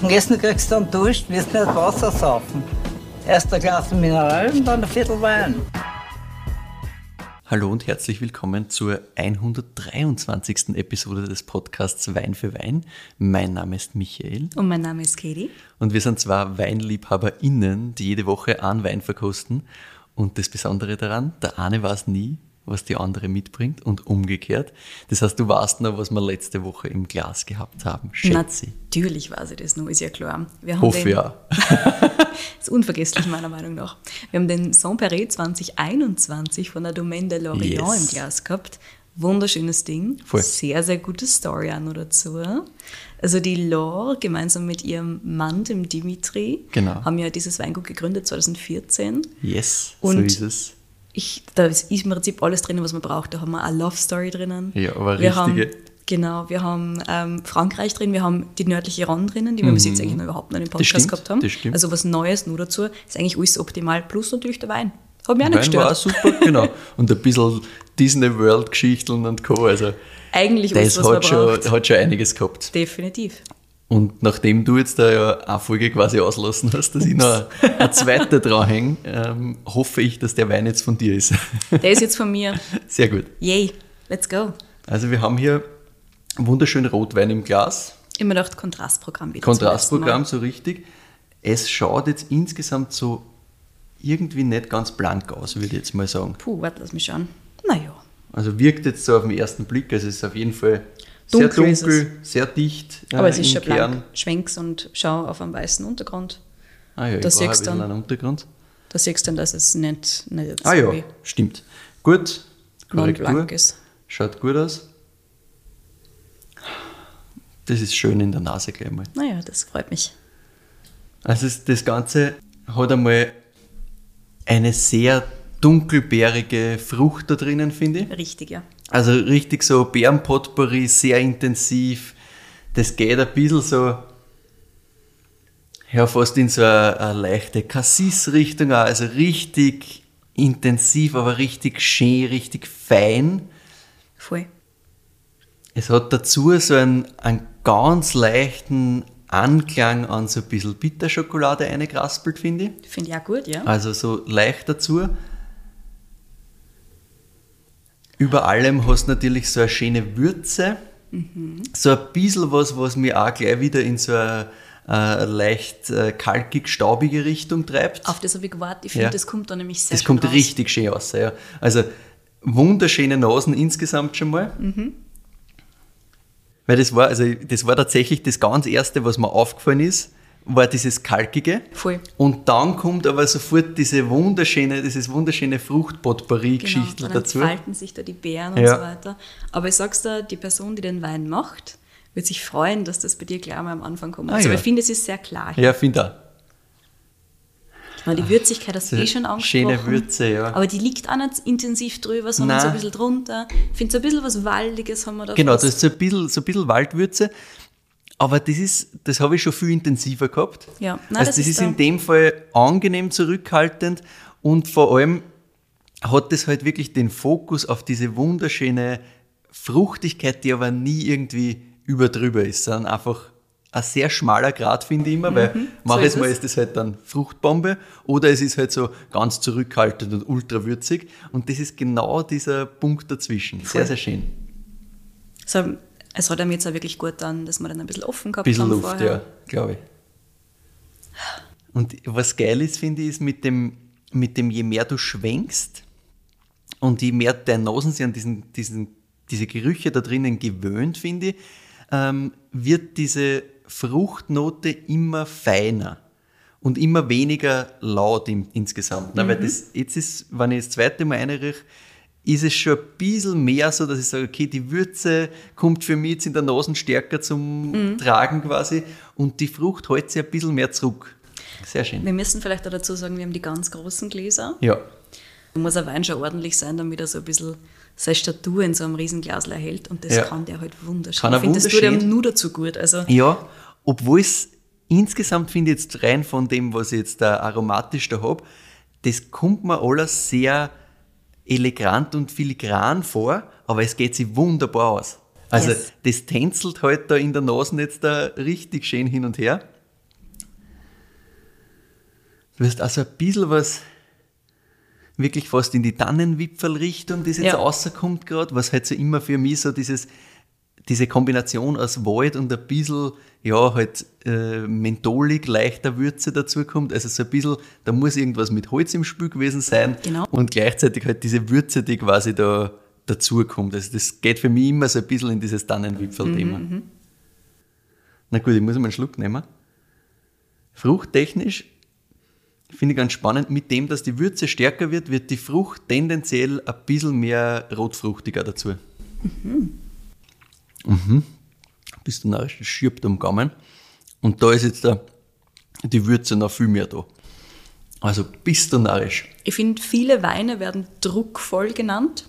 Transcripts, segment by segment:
Und Essen kriegst du dann Dusch, wirst nicht Wasser saufen. Erst ein Glas Mineral und dann ein Viertel Wein. Hallo und herzlich willkommen zur 123. Episode des Podcasts Wein für Wein. Mein Name ist Michael. Und mein Name ist Katie. Und wir sind zwar WeinliebhaberInnen, die jede Woche einen Wein verkosten. Und das Besondere daran, der eine weiß nie, was die andere mitbringt und umgekehrt. Das heißt, du weißt noch, was wir letzte Woche im Glas gehabt haben, schätze Natürlich weiß ich das noch, ist ja klar. Wir haben Hoffe den, ja. ist unvergesslich meiner Meinung nach. Wir haben den Saint-Péret 2021 von der Domaine de Lorient yes. im Glas gehabt. Wunderschönes Ding. Voll. Sehr, sehr gute Story auch noch dazu. Also die Laure gemeinsam mit ihrem Mann, dem Dimitri, genau. haben ja dieses Weingut gegründet 2014. Yes, Und so ist es ich, da ist im Prinzip alles drin, was man braucht. Da haben wir eine Love Story drinnen. Ja, aber wir richtige. Haben, genau, wir haben ähm, Frankreich drin, wir haben die nördliche Rhone drinnen, die wir bis jetzt mhm. eigentlich noch überhaupt noch im Podcast stimmt, gehabt haben. Also was Neues nur dazu. Ist eigentlich alles optimal. Plus natürlich der Wein. Hat mich auch nicht gestört. war super, genau. Und ein bisschen Disney World Geschichten und Co. Also eigentlich das alles, was hat, man schon, hat schon einiges gehabt. Definitiv. Und nachdem du jetzt da ja eine Folge quasi auslassen hast, dass ich noch eine zweite dranhänge, ähm, hoffe ich, dass der Wein jetzt von dir ist. Der ist jetzt von mir. Sehr gut. Yay, let's go. Also wir haben hier wunderschönen Rotwein im Glas. Immer noch Kontrastprogramm wieder. Kontrastprogramm, so richtig. Es schaut jetzt insgesamt so irgendwie nicht ganz blank aus, würde ich jetzt mal sagen. Puh, warte, lass mich schauen. Naja. Also wirkt jetzt so auf den ersten Blick, also es ist auf jeden Fall Dunkel sehr dunkel, sehr dicht. Äh, Aber es ist schon Kern. blank. Schwenk's und schau auf einen weißen Untergrund. Ah ja, da ich siehst dann, einen Untergrund. Da siehst du dann, dass es nicht, nicht Ah ja, stimmt. Gut, Korrektur. ist. Schaut gut aus. Das ist schön in der Nase gleich mal. Naja, das freut mich. Also das Ganze hat einmal eine sehr dunkelbeerige Frucht da drinnen, finde ich. Richtig, ja. Also richtig so Bärenpotpourri, sehr intensiv. Das geht ein bisschen so, ja, fast in so eine, eine leichte Cassis-Richtung, also richtig intensiv, aber richtig schön, richtig fein. Voll. Es hat dazu so einen, einen ganz leichten Anklang an so ein bisschen Bitterschokolade eingeраspelt, finde ich. Finde ich auch gut, ja. Also so leicht dazu. Über allem hast du natürlich so eine schöne Würze. Mhm. So ein bisschen was, was mich auch gleich wieder in so eine äh, leicht äh, kalkig-staubige Richtung treibt. Auf das habe ich gewartet. Ich finde, ja. das kommt da nämlich sehr Das kommt raus. richtig schön aus. Ja. Also wunderschöne Nasen insgesamt schon mal. Mhm. Weil das war, also das war tatsächlich das ganz Erste, was mir aufgefallen ist war dieses Kalkige. Voll. Und dann kommt aber sofort diese wunderschöne, dieses wunderschöne Fruchtpotpourri-Geschichte genau, dazu. Dann entfalten sich da die Beeren und ja. so weiter. Aber ich sag's dir, die Person, die den Wein macht, wird sich freuen, dass das bei dir gleich mal am Anfang kommt. Ah, also ja. ich finde, es ist sehr klar. Ja, finde auch. Die Würzigkeit hast du eh schon angesprochen. Schöne Würze, ja. Aber die liegt auch nicht intensiv drüber, sondern Nein. so ein bisschen drunter. Ich finde, so ein bisschen was Waldiges haben wir da. Genau, fast. das ist so ein bisschen, so ein bisschen Waldwürze. Aber das ist, das habe ich schon viel intensiver gehabt. Ja, Nein, also das, das ist, ist in dem Fall angenehm zurückhaltend und vor allem hat das halt wirklich den Fokus auf diese wunderschöne Fruchtigkeit, die aber nie irgendwie überdrüber ist, sondern einfach ein sehr schmaler Grad, finde ich immer, weil mhm, manches so Mal ist das halt dann Fruchtbombe oder es ist halt so ganz zurückhaltend und ultrawürzig und das ist genau dieser Punkt dazwischen. Sehr, sehr schön. So, es hat einem jetzt auch wirklich gut dann, dass wir dann ein bisschen offen gehabt bisschen haben. Luft, vorher. ja, glaube ich. Und was geil ist, finde ich, ist mit dem, mit dem, je mehr du schwenkst und je mehr deine Nasen sich an diesen, diesen, diese Gerüche da drinnen gewöhnt, finde ich, ähm, wird diese Fruchtnote immer feiner und immer weniger laut im, insgesamt. Mhm. Na, weil das, jetzt ist, wenn ich das zweite Mal einrieche, ist es schon ein bisschen mehr so, dass ich sage, okay, die Würze kommt für mich jetzt in der Nase stärker zum mhm. Tragen quasi und die Frucht hält sich ein bisschen mehr zurück. Sehr schön. Wir müssen vielleicht auch dazu sagen, wir haben die ganz großen Gläser. Ja. Da muss ein Wein schon ordentlich sein, damit er so ein bisschen seine Statur in so einem Riesenglas erhält und das ja. kann der halt wunderschön. Kann er ich finde, das tut ihm nur dazu gut. Also ja, obwohl es insgesamt finde ich jetzt rein von dem, was ich jetzt da aromatisch da habe, das kommt mir alles sehr elegant und filigran vor, aber es geht sie wunderbar aus. Also yes. das tänzelt halt da in der Nase jetzt da richtig schön hin und her. Du wirst also ein bisschen was wirklich fast in die Tannenwipfelrichtung, das jetzt ja. rauskommt gerade, was halt so immer für mich so dieses diese Kombination aus Wald und ein bisschen, ja, halt äh, mentholig, leichter Würze dazu kommt. Also so ein bisschen, da muss irgendwas mit Holz im Spiel gewesen sein. Genau. Und gleichzeitig halt diese Würze, die quasi da dazukommt. Also das geht für mich immer so ein bisschen in dieses Tannenwipfel-Thema. Mhm, mhm. Na gut, ich muss mal einen Schluck nehmen. Fruchttechnisch finde ich ganz spannend, mit dem, dass die Würze stärker wird, wird die Frucht tendenziell ein bisschen mehr rotfruchtiger dazu. Mhm. Mhm. Bist du narrisch, schirbt am Gaumen. Und da ist jetzt der, die Würze noch viel mehr da. Also bist du narrisch. Ich finde, viele Weine werden druckvoll genannt.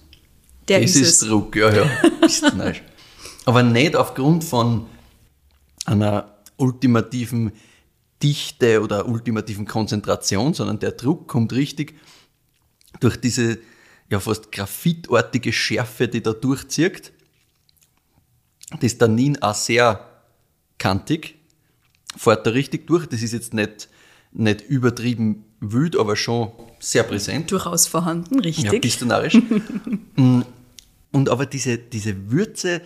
Der das ist, ist Druck, ja, ja. bist du narrisch. Aber nicht aufgrund von einer ultimativen Dichte oder ultimativen Konzentration, sondern der Druck kommt richtig durch diese ja fast graphitartige Schärfe, die da durchzieht. Das Tannin auch sehr kantig, fährt da richtig durch. Das ist jetzt nicht, nicht übertrieben wild, aber schon sehr präsent. Durchaus vorhanden, richtig. Ja, narrisch. Mm. Und aber diese, diese Würze,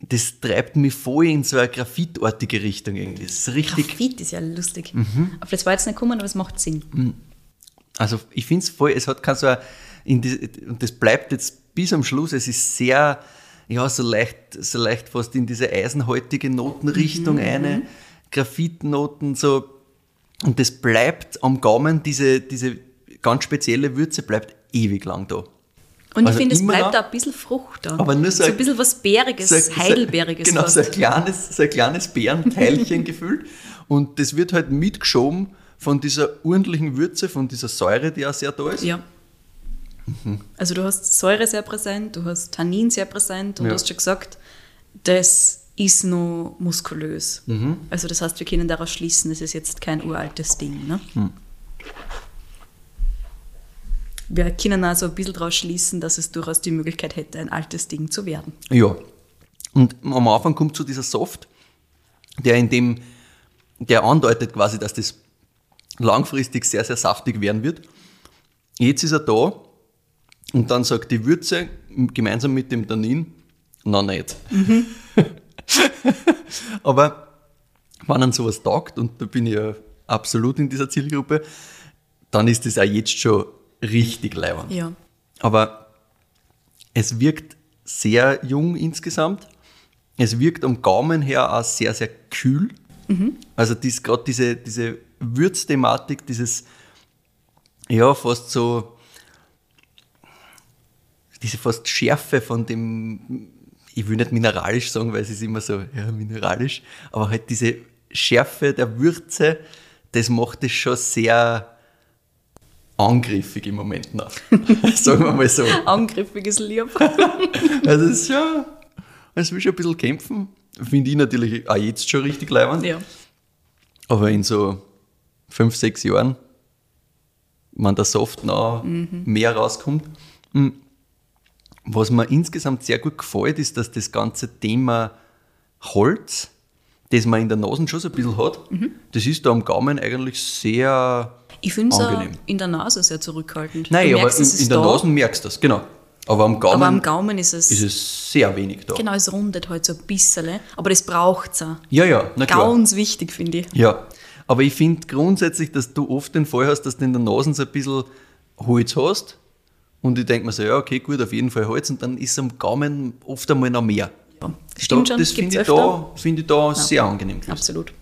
das treibt mich voll in so eine graphitartige Richtung irgendwie. Das ist richtig. Graphit ist ja lustig. Mhm. Auf das war jetzt nicht gekommen, aber es macht Sinn. Mhm. Also ich finde es voll, es hat kein so ein, und das bleibt jetzt bis am Schluss, es ist sehr, ja, so leicht, so leicht fast in diese eisenhaltige Notenrichtung mhm. eine, Graphitnoten, so, und das bleibt am Gaumen, diese, diese ganz spezielle Würze bleibt ewig lang da. Und also ich finde, es bleibt da ein bisschen Frucht da. Aber nur so, so ein bisschen was Bäriges, so, Heidelbeeriges. Genau, so ein kleines, so ein kleines Bärenteilchen gefüllt. Und das wird halt mitgeschoben von dieser ordentlichen Würze, von dieser Säure, die auch sehr da ist. Ja. Mhm. Also du hast Säure sehr präsent, du hast Tannin sehr präsent und ja. du hast schon gesagt, das ist noch muskulös. Mhm. Also das heißt, wir können daraus schließen, es ist jetzt kein uraltes Ding. Ne? Mhm wir können also ein bisschen daraus schließen, dass es durchaus die Möglichkeit hätte, ein altes Ding zu werden. Ja. Und am Anfang kommt zu dieser Soft, der in dem, der andeutet quasi, dass das langfristig sehr, sehr saftig werden wird. Jetzt ist er da und dann sagt die Würze gemeinsam mit dem Tannin, na nicht. Mhm. Aber wenn dann sowas taugt, und da bin ich ja absolut in dieser Zielgruppe, dann ist das auch jetzt schon richtig leibend. Ja. Aber es wirkt sehr jung insgesamt. Es wirkt am Gaumen her auch sehr, sehr kühl. Mhm. Also dies, gerade diese, diese Würzthematik, dieses, ja, fast so, diese fast Schärfe von dem, ich will nicht mineralisch sagen, weil es ist immer so, ja, mineralisch, aber halt diese Schärfe der Würze, das macht es schon sehr, angriffig im Moment noch. Sagen wir mal so. Angriffig ist lieb. also es ist schon, es will schon ein bisschen kämpfen. Finde ich natürlich auch jetzt schon richtig leibend. Ja. Aber in so fünf, sechs Jahren, wenn der Soft noch mhm. mehr rauskommt. Hm. Was mir insgesamt sehr gut gefällt, ist, dass das ganze Thema Holz, das man in der Nase schon so ein bisschen hat, mhm. das ist da am Gaumen eigentlich sehr ich finde es in der Nase sehr zurückhaltend. Nein, aber in, in der Nase merkst du das, genau. Aber am Gaumen, aber am Gaumen ist, es, ist es sehr wenig da. Genau, es rundet halt so ein bisschen. Aber das braucht es auch. Ja, ja, na klar. Ganz wichtig, finde ich. Ja, aber ich finde grundsätzlich, dass du oft den Fall hast, dass du in der Nase so ein bisschen Holz hast. Und ich denke mir so, ja, okay, gut, auf jeden Fall Holz. Und dann ist am Gaumen oft einmal noch mehr. Ja, stimmt da, schon. Das finde ich, da, find ich da ja. sehr angenehm. Gewesen. Absolut.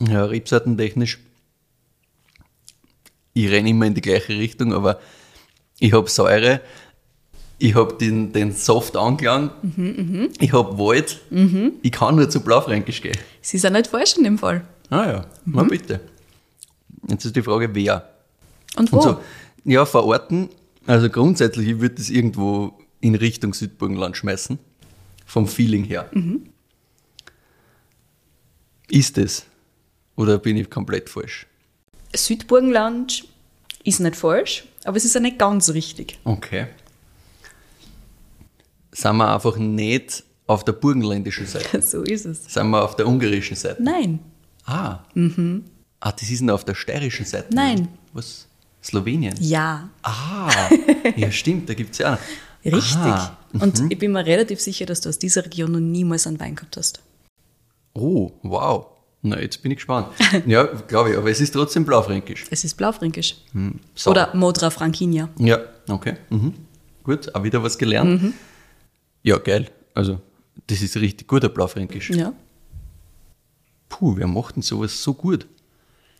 Ja, Rebsortentechnisch ich renne immer in die gleiche Richtung, aber ich habe Säure, ich habe den, den Soft Anklang, mhm, ich habe Wald, mhm. ich kann nur zu Blaufränkisch gehen. Sie sind nicht falsch in dem Fall. Ah ja, mhm. mal bitte. Jetzt ist die Frage, wer? Und wo? Und so, ja, verorten, also grundsätzlich, ich würde das irgendwo in Richtung Südburgenland schmeißen, vom Feeling her. Mhm. Ist es? Oder bin ich komplett falsch? Südburgenland ist nicht falsch, aber es ist ja nicht ganz richtig. Okay. Sind wir einfach nicht auf der burgenländischen Seite? so ist es. Sind wir auf der ungarischen Seite? Nein. Ah. Mhm. Ah, das ist noch auf der steirischen Seite. Nein. Was? Slowenien? Ja. Ah, ja stimmt, da gibt es ja auch. noch. Richtig. Aha. Und ich bin mir relativ sicher, dass du aus dieser Region noch niemals einen Wein gehabt hast. Oh, wow. Na, jetzt bin ich gespannt. Ja, glaube ich, aber es ist trotzdem blaufränkisch. Es ist Blaufränkisch. So. Oder Modra Frankinia. Ja, okay. Mhm. Gut, auch wieder was gelernt. Mhm. Ja, geil. Also, das ist richtig guter Blaufränkisch. Ja. Puh, wer macht denn sowas so gut?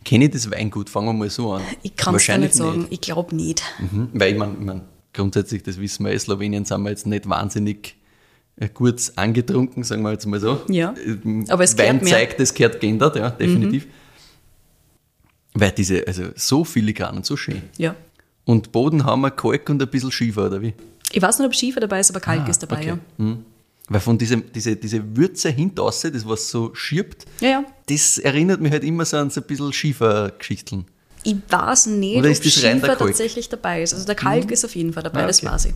Kenne ich das Weingut? Fangen wir mal so an. Ich kann es gar nicht sagen. Ich glaube nicht. Mhm. Weil ich meine, ich mein, grundsätzlich, das wissen wir, in Slowenien sind wir jetzt nicht wahnsinnig äh, gut angetrunken, sagen wir jetzt mal so. Ja. Ähm, Aber es Wein. Mhm. zeigt, es gehört geändert, ja, definitiv. Weil diese, also so filigran und so schön. Ja. Und Boden haben wir Kalk und ein bisschen Schiefer, oder wie? Ich weiß nicht, ob Schiefer dabei ist, aber Kalk ist dabei, Ah, okay. Mhm. Weil von diesem, diese, diese Würze hintaus, das was so schirbt, ja. Ja, das erinnert mich halt immer so an so ein bisschen Schiefergeschichten. Ich weiß nicht, Oder ob das Schiefer tatsächlich dabei ist. Also der Kalk ist auf jeden Fall dabei, Ah, das okay. weiß ich.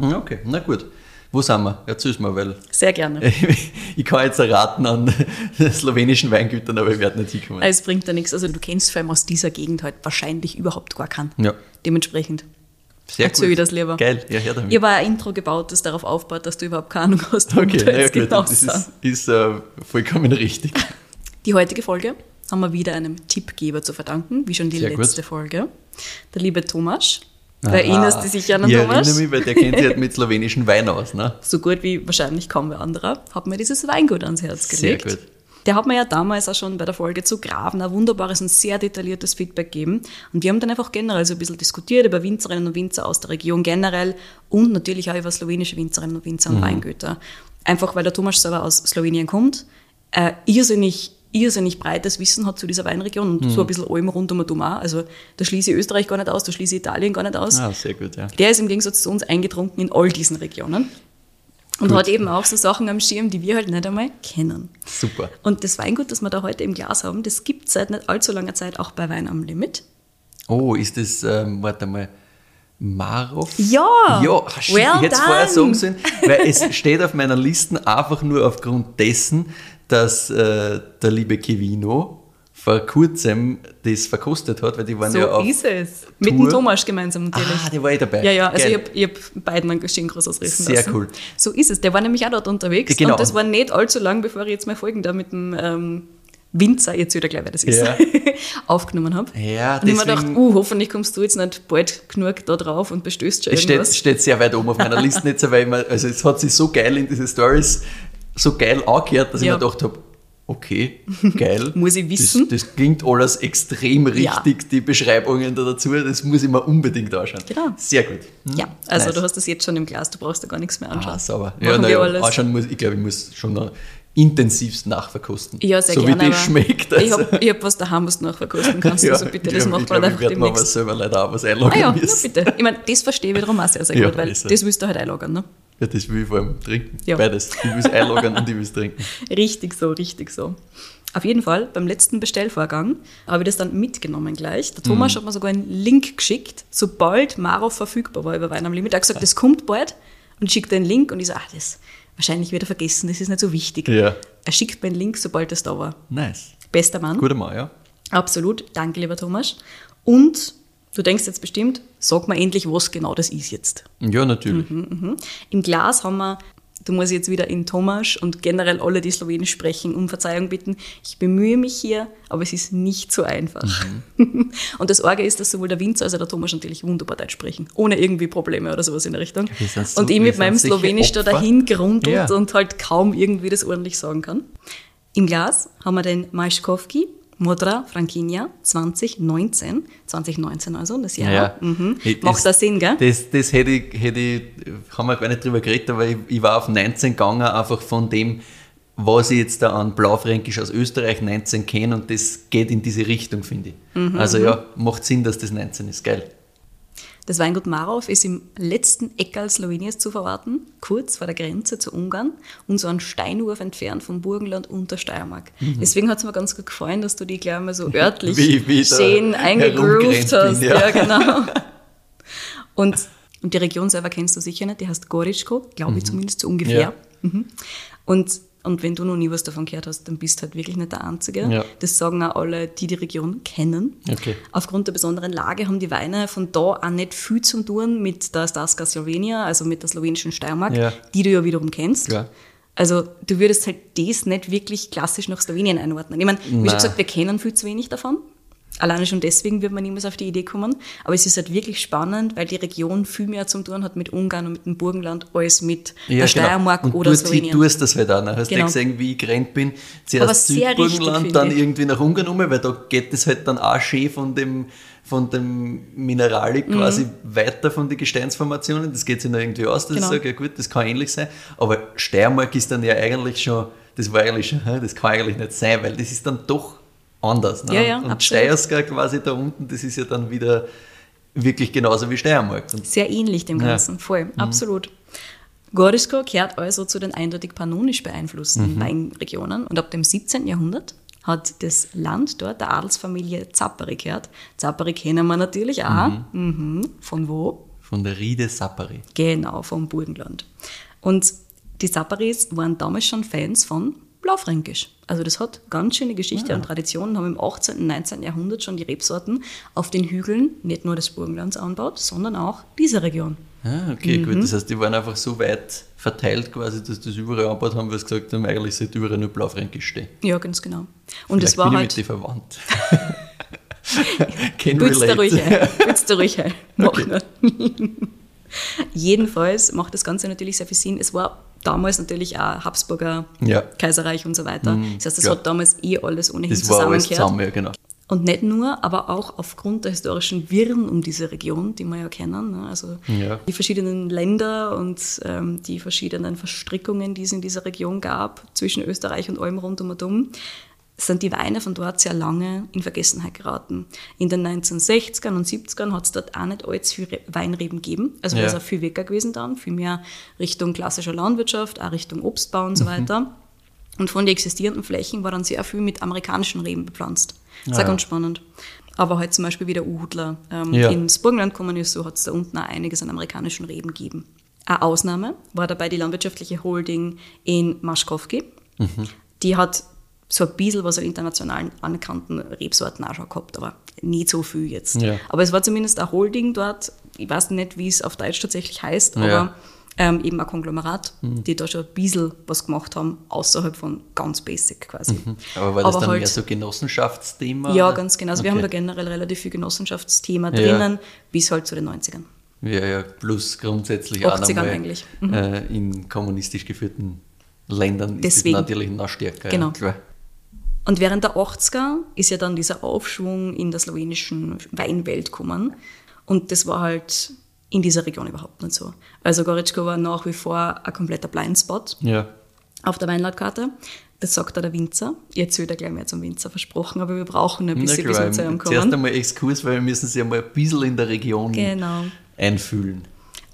Ja, Okay, na gut. Wo sind wir? Erzähl's mal, weil Sehr gerne. ich kann jetzt erraten an slowenischen Weingütern, aber ich werde nicht hinkommen. Es bringt ja nichts. Also du kennst vor allem aus dieser Gegend halt wahrscheinlich überhaupt gar keinen. Ja. Dementsprechend. Sehr Erzähl ich das lieber. Geil, ja, her damit. Ich habe ein Intro gebaut, das darauf aufbaut, dass du überhaupt keine Ahnung hast, okay, da ja, jetzt gut, genau das ist, ist äh, vollkommen richtig. Die heutige Folge haben wir wieder einem Tippgeber zu verdanken, wie schon die Sehr gut. letzte Folge. Der liebe Thomas. Du erinnerst dich sicher an den ich Thomas? erinnere mich, weil der kennt sich halt mit slowenischen Wein aus. Ne? so gut wie wahrscheinlich kaum wer anderer, hat mir dieses Weingut ans Herz Sehr gelegt. gut. Der hat mir ja damals auch schon bei der Folge zu Graven ein wunderbares und sehr detailliertes Feedback gegeben. Und wir haben dann einfach generell so ein bisschen diskutiert über Winzerinnen und Winzer aus der Region generell und natürlich auch über slowenische Winzerinnen und Winzer Mhm. und Weingüter. Einfach weil der Thomas selber aus Slowenien kommt, äh, irrsinnig, irrsinnig breites Wissen hat zu dieser Weinregion und Mhm. so ein bisschen allem rund um und. Also da schließe ich Österreich gar nicht aus, da schließe ich Italien gar nicht aus. Ah, sehr gut, ja. Der ist im Gegensatz zu uns eingetrunken in all diesen Regionen. Und Gut. hat eben auch so Sachen am Schirm, die wir halt nicht einmal kennen. Super. Und das Weingut, das wir da heute im Glas haben, das gibt es seit nicht allzu langer Zeit auch bei Wein am Limit. Oh, ist das, ähm, warte mal, Marov? Ja! Ja, ach, shit, Well ich hätte es vorher sagen sollen, weil es steht auf meiner Liste einfach nur aufgrund dessen, dass äh, der liebe Kevino vor kurzem das verkostet hat, weil die waren So ja auf ist es. Mit dem Tour. Thomas gemeinsam natürlich. Ah, der war eh dabei. Ja, ja, also Geil. ich habe hab beiden einen schön groß ausrichten Sehr lassen. cool. So ist es. Der war nämlich auch dort unterwegs. Genau. Und das war nicht allzu lang, bevor ich jetzt mal Folgen da mit dem ähm, Winzer, jetzt wieder gleich, wer das ist, Ja. aufgenommen habe. Ja, und ich mir deswegen- gedacht, uh, hoffentlich kommst du jetzt nicht bald genug da drauf und bestößt schon Es steht, irgendwas. steht sehr weit oben auf meiner Liste nicht so, weil ich mir, also es hat sich so geil in diese Stories so geil angehört, dass Ja. ich mir gedacht habe, okay, geil. Muss ich wissen. Das, das klingt alles extrem Ja. richtig, die Beschreibungen da dazu, das muss ich mir unbedingt anschauen. Genau. Sehr gut. Hm? Ja, also Nice. du hast das jetzt schon im Glas, du brauchst da gar nichts mehr anschauen. Ah, sauber. Machen Ja, na wir ja, alles. anschauen muss, ich glaube, ich muss schon noch intensivst nachverkosten. Ja, sehr so gerne. wie das schmeckt. Ich Also. habe ich hab was daheim, was du nachverkosten kannst. Ja, also bitte, das glaub, macht ich man glaub, einfach ich werde mir aber selber leider auch was einloggen Ah ja, müssen. bitte. Ich meine, das verstehe ich wiederum auch sehr, sehr Ja, gut, weil so. das willst du halt einlagern, ne? Ja, das will ich vor allem trinken. Ja. Beides. Ich will es einlagern und ich will es trinken. Richtig so, richtig so. Auf jeden Fall, beim letzten Bestellvorgang habe ich das dann mitgenommen gleich. Der Thomas Mhm. hat mir sogar einen Link geschickt, sobald Maro verfügbar war über Wein am Limit. Er hat gesagt, das kommt bald und schickt den Link und ich so, ach, das wahrscheinlich wieder vergessen, das ist nicht so wichtig. Ja. Er schickt mir einen Link, sobald das da war. Nice. Bester Mann. Guter Mann, ja. Absolut. Danke, lieber Thomas. Und du denkst jetzt bestimmt, sag mal endlich, was genau das ist jetzt. Ja, natürlich. Mhm. Im Glas haben wir, du musst jetzt wieder in Thomas und generell alle, die Slowenisch sprechen, um Verzeihung bitten. Ich bemühe mich hier, aber es ist nicht so einfach. Mhm. Und das Orge ist, dass sowohl der Winzer als auch der Thomas natürlich wunderbar Deutsch sprechen, ohne irgendwie Probleme oder sowas in der Richtung. So- und ich mit meinem Slowenisch da Opfer. dahin gerundelt Ja. und halt kaum irgendwie das ordentlich sagen kann. Im Glas haben wir den Maischkowski Modra Frankinia 2019. 2019 also, das Jahr. Ja, Mhm. Macht das Sinn, gell? Das, das hätte ich, hätte ich, haben wir gar nicht drüber geredet, aber ich, ich war auf 19 gegangen, einfach von dem, was ich jetzt da an Blaufränkisch aus Österreich 19 kenne und das geht in diese Richtung, finde ich. Mhm, Also ja, macht Sinn, dass das 19 ist, geil. Das Weingut Marov ist im letzten Eckerl Sloweniens zu verorten, kurz vor der Grenze zu Ungarn und so einen Steinwurf entfernt vom Burgenland und der Steiermark. Deswegen hat es mir ganz gut gefallen, dass du die gleich mal so örtlich Mhm. Wie- wie schön eingegroovt herumgerannt bin, hast. ja. Ja, genau. Und, und die Region selber kennst du sicher nicht, die heißt Goritschko, glaube ich zumindest so ungefähr. Ja. Mhm. Und, Und wenn du noch nie was davon gehört hast, dann bist du halt wirklich nicht der Einzige. Ja. Das sagen auch alle, die die Region kennen. Okay. Aufgrund der besonderen Lage haben die Weine von da auch nicht viel zu tun mit der Staska Slowenia, also mit der slowenischen Steiermark, Ja. die du ja wiederum kennst. Klar. Also du würdest halt das nicht wirklich klassisch nach Slowenien einordnen. Ich meine, wie schon gesagt, wir kennen viel zu wenig davon. Alleine schon deswegen wird man niemals auf die Idee kommen. Aber es ist halt wirklich spannend, weil die Region viel mehr zu tun hat mit Ungarn und mit dem Burgenland als mit der Steiermark genau. Und oder du, Slowenien. Du hast das halt auch. Ne? Hast Genau. du gesehen, wie ich gerannt bin? Aber Zuerst Südburgenland, dann ich. irgendwie nach Ungarn um, weil da geht es halt dann auch schön von dem, von dem Mineralik Mhm. quasi weiter von den Gesteinsformationen. Das geht sich noch irgendwie aus, dass Genau. ich sage, ja gut, das kann ähnlich sein. Aber Steiermark ist dann ja eigentlich schon, das war eigentlich schon, das kann eigentlich nicht sein, weil das ist dann doch anders. Ne? Ja, ja, Und absolut. Steierska quasi da unten, das ist ja dann wieder wirklich genauso wie Steiermark. Und Sehr ähnlich dem Ja. Ganzen, voll, absolut. Gorisko kehrt also zu den eindeutig pannonisch beeinflussten Weinregionen und ab dem 17. Jahrhundert hat das Land dort der Adelsfamilie Zappari gehört. Zappari kennen wir natürlich auch. Mhm. Von wo? von der Riede Sappari. Genau, vom Burgenland. Und die Zapparis waren damals schon Fans von Blaufränkisch. Also das hat ganz schöne Geschichte und Traditionen, haben im 18. und 19. Jahrhundert schon die Rebsorten auf den Hügeln nicht nur des Burgenlands anbaut, sondern auch dieser Region. Ah, okay, Mhm. gut. Das heißt, die waren einfach so weit verteilt quasi, dass das überall angebaut haben, weil sie gesagt haben, eigentlich sollte überall nur Blaufränkisch stehen. Ja, ganz genau. Und es war bin halt. ich mit dir verwandt. Can Bütz da relate. ruhig ein. Bütz da ruhig ein. Mach nur. Jedenfalls macht das Ganze natürlich sehr viel Sinn. Es war damals natürlich auch Habsburger Ja. Kaiserreich und so weiter. das heißt, das klar. hat damals eh alles ohnehin Das zusammengehört. zusammen, ja, genau. Und nicht nur, aber auch aufgrund der historischen Wirren um diese Region, die wir ja kennen. ne, Also Ja. die verschiedenen Länder und ähm, die verschiedenen Verstrickungen, die es in dieser Region gab, zwischen Österreich und allem rund um und um, sind die Weine von dort sehr lange in Vergessenheit geraten. In den 1960ern und 70ern hat es dort auch nicht allzu viele Weinreben gegeben. Also Ja. wäre es auch viel weniger gewesen dann, viel mehr Richtung klassischer Landwirtschaft, auch Richtung Obstbau und so Mhm. weiter. Und von den existierenden Flächen war dann sehr viel mit amerikanischen Reben bepflanzt. Sehr Ah, ja. ganz spannend. Aber halt zum Beispiel wie der Uhudler ähm, Ja. ins Burgenland gekommen ist, so hat es da unten auch einiges an amerikanischen Reben gegeben. Eine Ausnahme war dabei die landwirtschaftliche Holding in Maschkowki. Mhm. Die hat so ein bisschen was an internationalen anerkannten Rebsorten auch schon gehabt, aber nicht so viel jetzt. Ja. Aber es war zumindest ein Holding dort, ich weiß nicht, wie es auf Deutsch tatsächlich heißt, aber Ja. ähm, eben ein Konglomerat, die da schon ein bisschen was gemacht haben, außerhalb von ganz basic quasi. Aber war das dann halt- mehr so Genossenschaftsthema? ja, oder? ganz genau. Also wir Okay. haben da generell relativ viel Genossenschaftsthema Ja. drinnen, bis halt zu den 90ern. Ja, ja, plus grundsätzlich 80ern auch nochmal, eigentlich. Mhm. Äh, in kommunistisch geführten Ländern Deswegen. ist es natürlich noch stärker. Genau. Ja. Und während der 80er ist ja dann dieser Aufschwung in der slowenischen Weinwelt gekommen. Und das war halt in dieser Region überhaupt nicht so. Also Goritschko war nach wie vor ein kompletter Blindspot Ja. auf der Weinlandkarte. Das sagt auch der Winzer. Ich erzähle dir gleich mehr zum Winzer, versprochen, aber wir brauchen ein bisschen, bis wir zu ihm zuerst kommen. einmal Exkurs, weil wir müssen sich einmal ein bisschen in der Region Genau. einfühlen.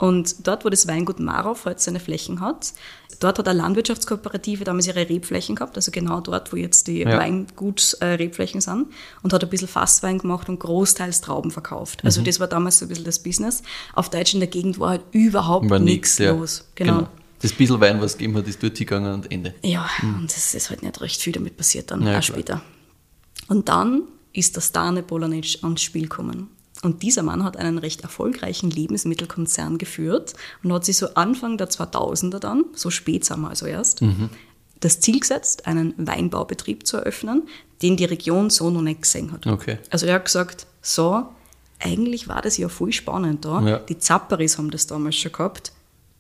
Und dort, wo das Weingut Marov heute seine Flächen hat, dort hat eine Landwirtschaftskooperative damals ihre Rebflächen gehabt, also genau dort, wo jetzt die Ja. Weingut-Rebflächen sind, und hat ein bisschen Fasswein gemacht und großteils Trauben verkauft. Also Mhm. das war damals so ein bisschen das Business. Auf Deutsch in der Gegend war halt überhaupt War nichts ja. los. Genau. Das bisschen Wein, was es gegeben hat, ist dort gegangen und Ende. Ja, und es ist halt nicht recht viel damit passiert dann, Ja, auch klar. später. Und dann ist der Stane Polanic ans Spiel gekommen. Und dieser Mann hat einen recht erfolgreichen Lebensmittelkonzern geführt und hat sich so Anfang der 2000er dann, so spät sind wir also erst, Mhm. das Ziel gesetzt, einen Weinbaubetrieb zu eröffnen, den die Region so noch nicht gesehen hat. Okay. Also er hat gesagt, so, eigentlich war das ja voll spannend da. Ja. Die Zapparis haben das damals schon gehabt.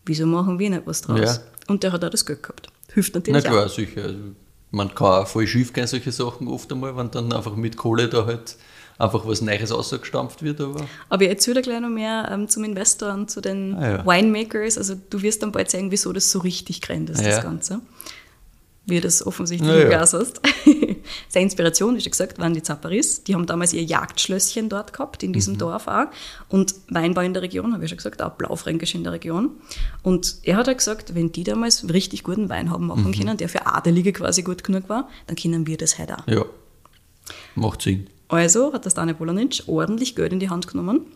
Wieso machen wir nicht was draus? Ja. Und der hat auch das Geld gehabt. Hilft Na natürlich klar, auch. sicher. Man kann auch voll schief gehen, solche Sachen oft einmal, wenn dann einfach mit Kohle da halt einfach was Neues rausgestampft wird. Aber Aber jetzt wieder gleich noch mehr ähm, zum Investor und zu den Ah, ja. Winemakers. Also du wirst dann bald zeigen, wieso das so richtig grennt ist, Ah, das ja. Ganze. Wie du das offensichtlich Na ja, hast. Seine Inspiration, wie schon gesagt, waren die Zapparis. Die haben damals ihr Jagdschlösschen dort gehabt, in Mhm. diesem Dorf auch. Und Weinbau in der Region, habe ich schon gesagt, auch Blaufränkisch in der Region. Und er hat halt gesagt, wenn die damals richtig guten Wein haben machen Mhm. können, der für Adelige quasi gut genug war, dann können wir das heute auch. ja, macht Sinn. Also hat der Stane Polanic ordentlich Geld in die Hand genommen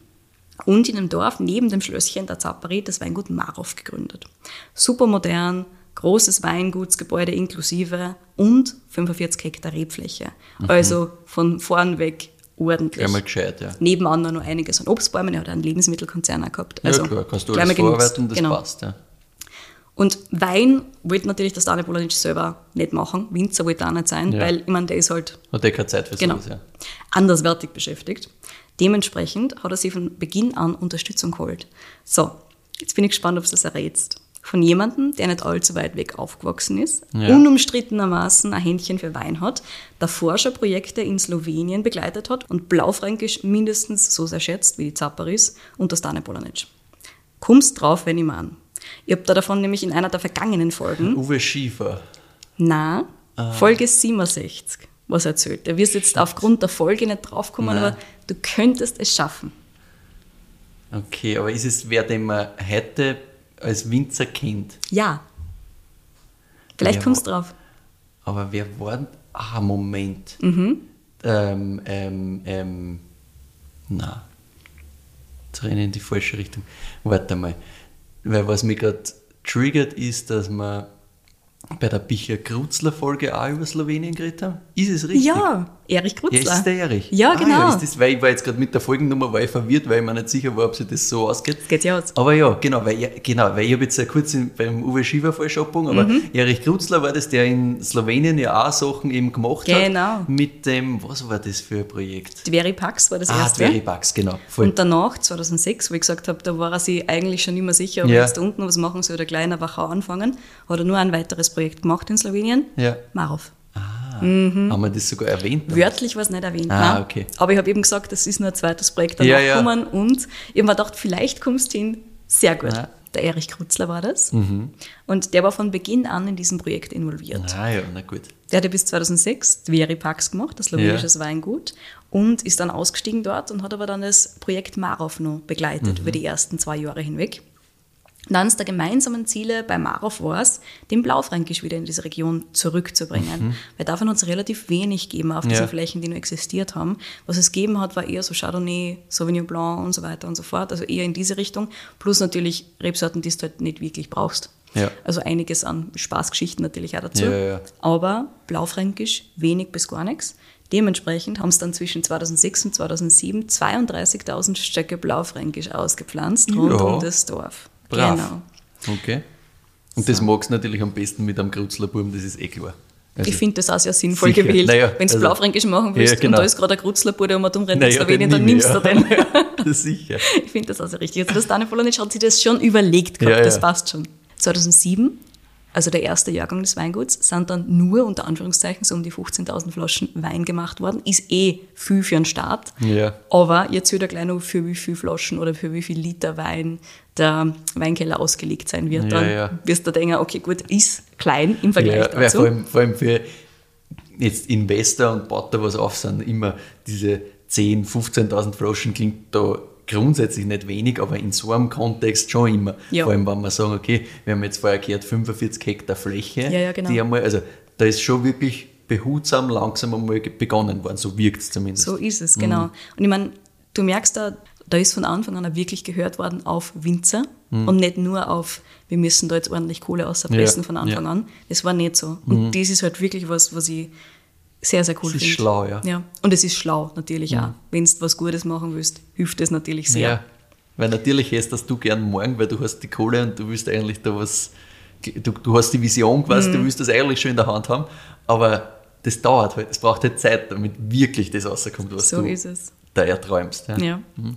und in einem Dorf neben dem Schlösschen der Zappari das Weingut Marov gegründet. Super modern, großes Weingutsgebäude inklusive und 45 Hektar Rebfläche. Mhm. Also von vorn weg ordentlich. Einmal gescheit, ja. Nebenan noch einiges an Obstbäumen, er hat einen Lebensmittelkonzern auch gehabt. Also ja klar, kannst du alles verarbeiten, das genau. passt, ja. Und Wein wollte natürlich das Dane Polanic selber nicht machen. Winzer wollte auch nicht sein, ja. weil ich meine, der ist halt. Hat der keine Zeit für genau, sowas, ja. Anderswertig beschäftigt. Dementsprechend hat er sich von Beginn an Unterstützung geholt. So, jetzt bin ich gespannt, ob du das errätst. Von jemandem, der nicht allzu weit weg aufgewachsen ist, ja. unumstrittenermaßen ein Händchen für Wein hat, der Forscherprojekte in Slowenien begleitet hat und Blaufränkisch mindestens so sehr schätzt wie die Zapparis und das Dane Polanic. Kommst drauf, wenn ich meine. Ich habe da davon nämlich in einer der vergangenen Folgen. Uwe Schiefer. Na, ah. Folge 67 was erzählt. Du wirst jetzt aufgrund der Folge nicht draufkommen, aber du könntest es schaffen. Okay, aber ist es wer, den man heute als Winzer kennt? Ja. Vielleicht wer kommst du drauf. Aber wer war. Ah, Moment. Mhm. Ähm, ähm, ähm, na. Jetzt renne in die falsche Richtung. Warte mal. Weil was mich gerade triggert, ist, dass man bei der Bicher Krutzler Folge auch über Slowenien geredet haben? Ist es richtig? Ja, Erich Krutzler. Ja, ist der Erich? Ja, ah, genau. Ja, ist das, weil ich war jetzt gerade mit der Folgennummer war ich verwirrt, weil ich mir nicht sicher war, ob sich das so ausgeht. Das geht ja aus. Aber ja, genau, weil, genau, weil ich habe jetzt ja kurz in, beim Uwe Schiefer falsch aber mhm. Erich Krutzler war das, der in Slowenien ja auch Sachen eben gemacht genau. hat. Genau. Mit dem, was war das für ein Projekt? Tveripax war das ah, erste. Ah, Tveripax, genau. Voll. Und danach, 2006, wo ich gesagt habe, da war er sich eigentlich schon nicht mehr sicher, ob ja. jetzt unten was machen soll oder kleiner Wachau anfangen, hat er nur ein weiteres Projekt gemacht in Slowenien. Ja. Marov. Mhm. Haben wir das sogar erwähnt? Wörtlich war es nicht erwähnt. Ah, nein. okay. Aber ich habe eben gesagt, das ist nur ein zweites Projekt danach ja, gekommen ja. und ich habe mir gedacht, vielleicht kommst du hin. Sehr gut. Ja. Der Erich Krutzler war das. Mhm. Und der war von Beginn an in diesem Projekt involviert. Ah ja, na gut. Der hatte bis 2006 Tveri Pax gemacht, das slowenisches ja. Weingut, und ist dann ausgestiegen dort und hat aber dann das Projekt Marov noch begleitet mhm. über die ersten zwei Jahre hinweg. Eines der gemeinsamen Ziele bei Marov war es, den Blaufränkisch wieder in diese Region zurückzubringen. Mhm. Weil davon hat es relativ wenig gegeben auf diesen ja. Flächen, die nur existiert haben. Was es gegeben hat, war eher so Chardonnay, Sauvignon Blanc und so weiter und so fort. Also eher in diese Richtung. Plus natürlich Rebsorten, die du halt nicht wirklich brauchst. Ja. Also einiges an Spaßgeschichten natürlich auch dazu. Ja. Aber Blaufränkisch wenig bis gar nichts. Dementsprechend haben es dann zwischen 2006 und 2007 32.000 Stöcke Blaufränkisch ausgepflanzt rund um das Dorf. Brav. Genau. Okay. Und so. das magst du natürlich am besten mit einem Grutzlerburm, das ist eh klar. Also ich finde das auch sehr sinnvoll sicher. gewählt. Naja, Wenn du also, Blaufränkisch machen willst ja, genau. und da ist gerade ein Grutzlerbur, der um rumrennt naja, Slowenien, dann nimmst du den. das sicher. Ich finde das also richtig. Also das Dane Polonic hat sich das schon überlegt gehabt, ja, das passt schon. 2007 also der erste Jahrgang des Weinguts, sind dann nur unter Anführungszeichen so um die 15.000 Flaschen Wein gemacht worden. Ist eh viel für einen Start. Ja. Aber jetzt wird er gleich noch für wie viele Flaschen oder für wie viel Liter Wein der Weinkeller ausgelegt sein wird. Dann ja, ja. wirst du denken, okay, gut, ist klein im Vergleich ja, dazu. Vor allem, vor allem für jetzt Investor und baut da was auf, sind immer diese 10.000, 15.000 Flaschen klingt da grundsätzlich nicht wenig, aber in so einem Kontext schon immer. Ja. Vor allem, wenn wir sagen, okay, wir haben jetzt vorher gehört, 45 Hektar Fläche, ja, ja, genau. die einmal, also da ist schon wirklich behutsam, langsam einmal begonnen worden, so wirkt es zumindest. So ist es, genau. Mhm. Und ich meine, du merkst da, da ist von Anfang an wirklich gehört worden auf Winzer mhm. und nicht nur auf, wir müssen da jetzt ordentlich Kohle auspressen ja, von Anfang ja. an. Das war nicht so. Und mhm. das ist halt wirklich was, was ich sehr, sehr cool finde. Es ist schlau, ja. ja. Und es ist schlau natürlich ja. auch. Wenn du was Gutes machen willst, hilft es natürlich sehr. Ja, weil natürlich hast das du gern morgen, weil du hast die Kohle und du willst eigentlich da was, du, du hast die Vision quasi, mhm. du willst das eigentlich schon in der Hand haben, aber das dauert halt, es braucht halt Zeit, damit wirklich das rauskommt, was so du da erträumst. Ja. ja. Mhm.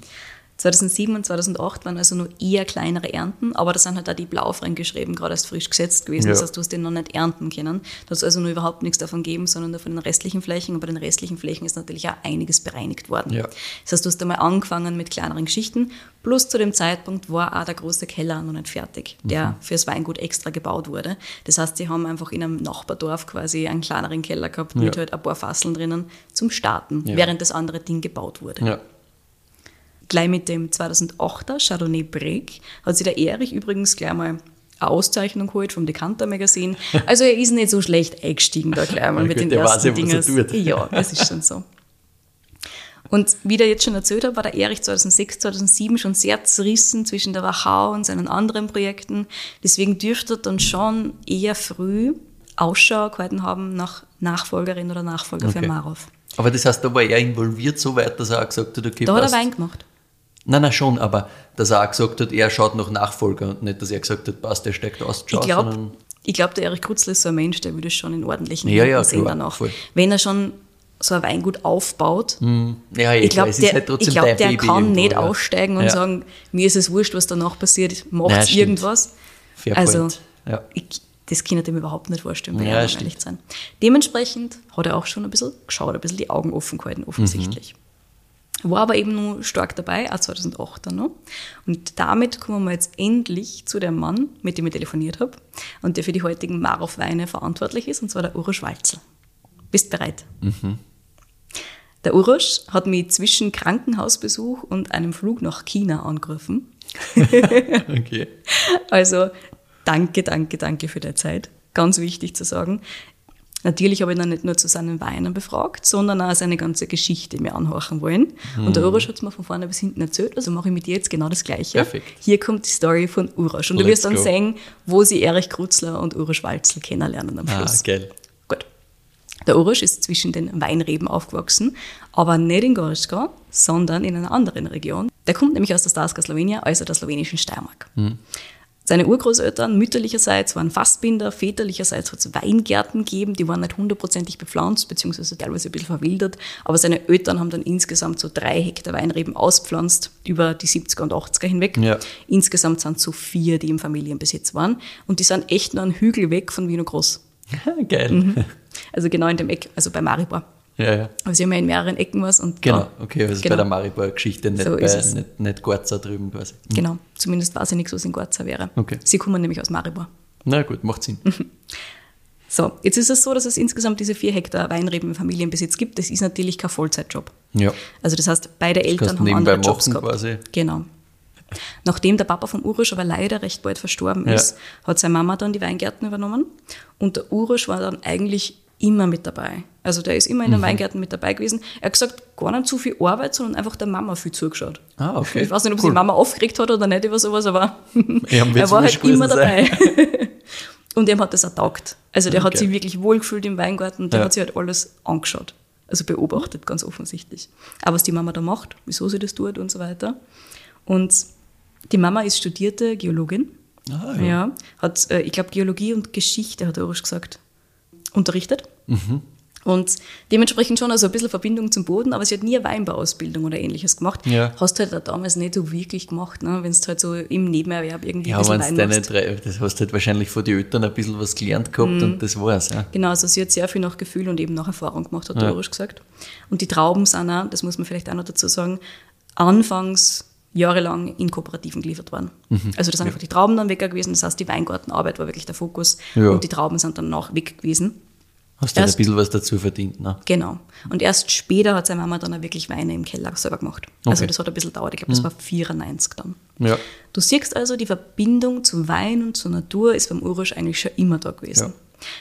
2007 und 2008 waren also nur eher kleinere Ernten, aber da sind halt auch die Blaufränkisch Reben gerade erst frisch gesetzt gewesen. Ja. Das heißt, du hast den noch nicht ernten können. Da hat also nur überhaupt nichts davon gegeben, sondern nur von den restlichen Flächen. Und bei den restlichen Flächen ist natürlich auch einiges bereinigt worden. Ja. Das heißt, du hast einmal angefangen mit kleineren Geschichten. Plus zu dem Zeitpunkt war auch der große Keller noch nicht fertig, der mhm. fürs Weingut extra gebaut wurde. Das heißt, sie haben einfach in einem Nachbardorf quasi einen kleineren Keller gehabt ja. mit halt ein paar Fasseln drinnen zum Starten, während das andere Ding gebaut wurde. Gleich mit dem 2008er Chardonnay Break hat sich der Erich übrigens gleich mal eine Auszeichnung geholt vom Decanter Magazin. Also er ist nicht so schlecht eingestiegen da gleich mal mit den ersten Dingen. Ja, das ist schon so. Und wie der jetzt schon erzählt hat, war der Erich 2006, 2007 schon sehr zerrissen zwischen der Wachau und seinen anderen Projekten. Deswegen dürfte er dann schon eher früh Ausschau gehalten haben nach Nachfolgerin oder Nachfolger okay. für Marov. Aber das heißt, da war er involviert so weit, dass er auch gesagt hat, okay, Da hat er Wein gemacht. Nein, nein, schon, aber dass er auch gesagt hat, er schaut nach Nachfolger und nicht, dass er gesagt hat, passt, der steckt aus. Ich glaube, glaub, der Erich Krutzler ist so ein Mensch, der würde schon in ordentlichen ja, ja, sehen danach. Voll. Wenn er schon so ein Weingut aufbaut, hm. ja, ich, ich glaube, der, halt ich glaub, der kann irgendwo, nicht ja. aussteigen und ja. sagen, mir ist es wurscht, was danach passiert, macht irgendwas. Fair also, ich, das kann ich dem überhaupt nicht vorstellen, bei ja, ehrlich sein. Dementsprechend hat er auch schon ein bisschen geschaut, ein bisschen die Augen offen gehalten, offensichtlich. Mhm. War aber eben nur stark dabei, auch 2008 dann noch. Und damit kommen wir jetzt endlich zu dem Mann, mit dem ich telefoniert habe und der für die heutigen Marov-Weine verantwortlich ist, und zwar der Urosch Walzel. Bist bereit? Mhm. Der Urosch hat mich zwischen Krankenhausbesuch und einem Flug nach China angerufen. okay. Also danke, danke, danke für die Zeit. Ganz wichtig zu sagen. Natürlich habe ich dann nicht nur zu seinen Weinen befragt, sondern auch seine ganze Geschichte mir anhorchen wollen. Mhm. Und der Urosch hat es mir von vorne bis hinten erzählt, also mache ich mit dir jetzt genau das Gleiche. Perfekt. Hier kommt die Story von Urosch. Und Let's du wirst dann go. sehen, wo sie Erich Krutzler und Urosch Walzel kennenlernen am ah, Schluss. Ah, geil. Gut. Der Urosch ist zwischen den Weinreben aufgewachsen, aber nicht in Gorska, sondern in einer anderen Region. Der kommt nämlich aus der Starska Slowenien, also der slowenischen Steiermark. Mhm. Seine Urgroßeltern mütterlicherseits waren Fassbinder, väterlicherseits hat es Weingärten gegeben, die waren nicht hundertprozentig bepflanzt, beziehungsweise teilweise ein bisschen verwildert, aber seine Eltern haben dann insgesamt so drei Hektar Weinreben auspflanzt über die 70er und 80er hinweg. Ja. Insgesamt sind es so vier, die im Familienbesitz waren und die sind echt nur einen Hügel weg von Wiener Groß. Geil. Mhm. Also genau in dem Eck, also bei Maribor. Ja, ja. Aber sie haben ja in mehreren Ecken was. Und genau, okay, also genau. bei der Maribor-Geschichte, nicht, so bei, nicht, nicht Gorza drüben quasi. Mhm. Genau, zumindest weiß ich nichts, was in Gorza wäre. Okay. Sie kommen nämlich aus Maribor. Na gut, macht Sinn. So, jetzt ist es so, dass es insgesamt diese vier Hektar Weinreben im Familienbesitz gibt. Das ist natürlich kein Vollzeitjob. Ja. Also das heißt, beide Eltern haben andere Jobs gehabt. Quasi. Genau. Nachdem der Papa vom Urusch aber leider recht bald verstorben ist, ja. hat seine Mama dann die Weingärten übernommen. Und der Urusch war dann eigentlich immer mit dabei. Also der ist immer in den mhm. Weingärten mit dabei gewesen. Er hat gesagt, gar nicht zu viel Arbeit, sondern einfach der Mama viel zugeschaut. Ah, okay. Ich weiß nicht, ob cool. die Mama aufgeregt hat oder nicht über sowas, aber er war halt immer dabei. und ihm hat das auch taugt. Also der okay. hat sich wirklich wohlgefühlt im Weingarten und der ja. hat sich halt alles angeschaut. Also beobachtet, ganz offensichtlich. Aber was die Mama da macht, wieso sie das tut und so weiter. Und die Mama ist studierte Geologin. Ah, ja. ja. hat, äh, ich glaube, Geologie und Geschichte, hat er gesagt unterrichtet. Mhm. Und dementsprechend schon also ein bisschen Verbindung zum Boden, aber sie hat nie eine Weinbauausbildung oder ähnliches gemacht. Ja. Hast halt damals nicht so wirklich gemacht, ne? wenn du halt so im Nebenerwerb irgendwie ja, ein bisschen Wein deine. Drei, das hast du halt wahrscheinlich von den Eltern ein bisschen was gelernt gehabt mhm. und das war's. Ja. Genau, also sie hat sehr viel nach Gefühl und eben nach Erfahrung gemacht, hat ja. Dorisch gesagt. Und die Trauben sind auch, das muss man vielleicht auch noch dazu sagen, anfangs jahrelang in Kooperativen geliefert worden. Mhm. Also da sind ja. einfach die Trauben dann weg gewesen, das heißt die Weingartenarbeit war wirklich der Fokus ja. und die Trauben sind dann nach weg gewesen. Hast du erst, ein bisschen was dazu verdient, ne? Genau. Und erst später hat seine Mama dann auch wirklich Weine im Keller selber gemacht. Also okay. Also das hat ein bisschen gedauert. Ich glaube, das mhm. war 94 dann. Ja. Du siehst also, die Verbindung zu Wein und zur Natur ist beim Urusch eigentlich schon immer da gewesen. Ja.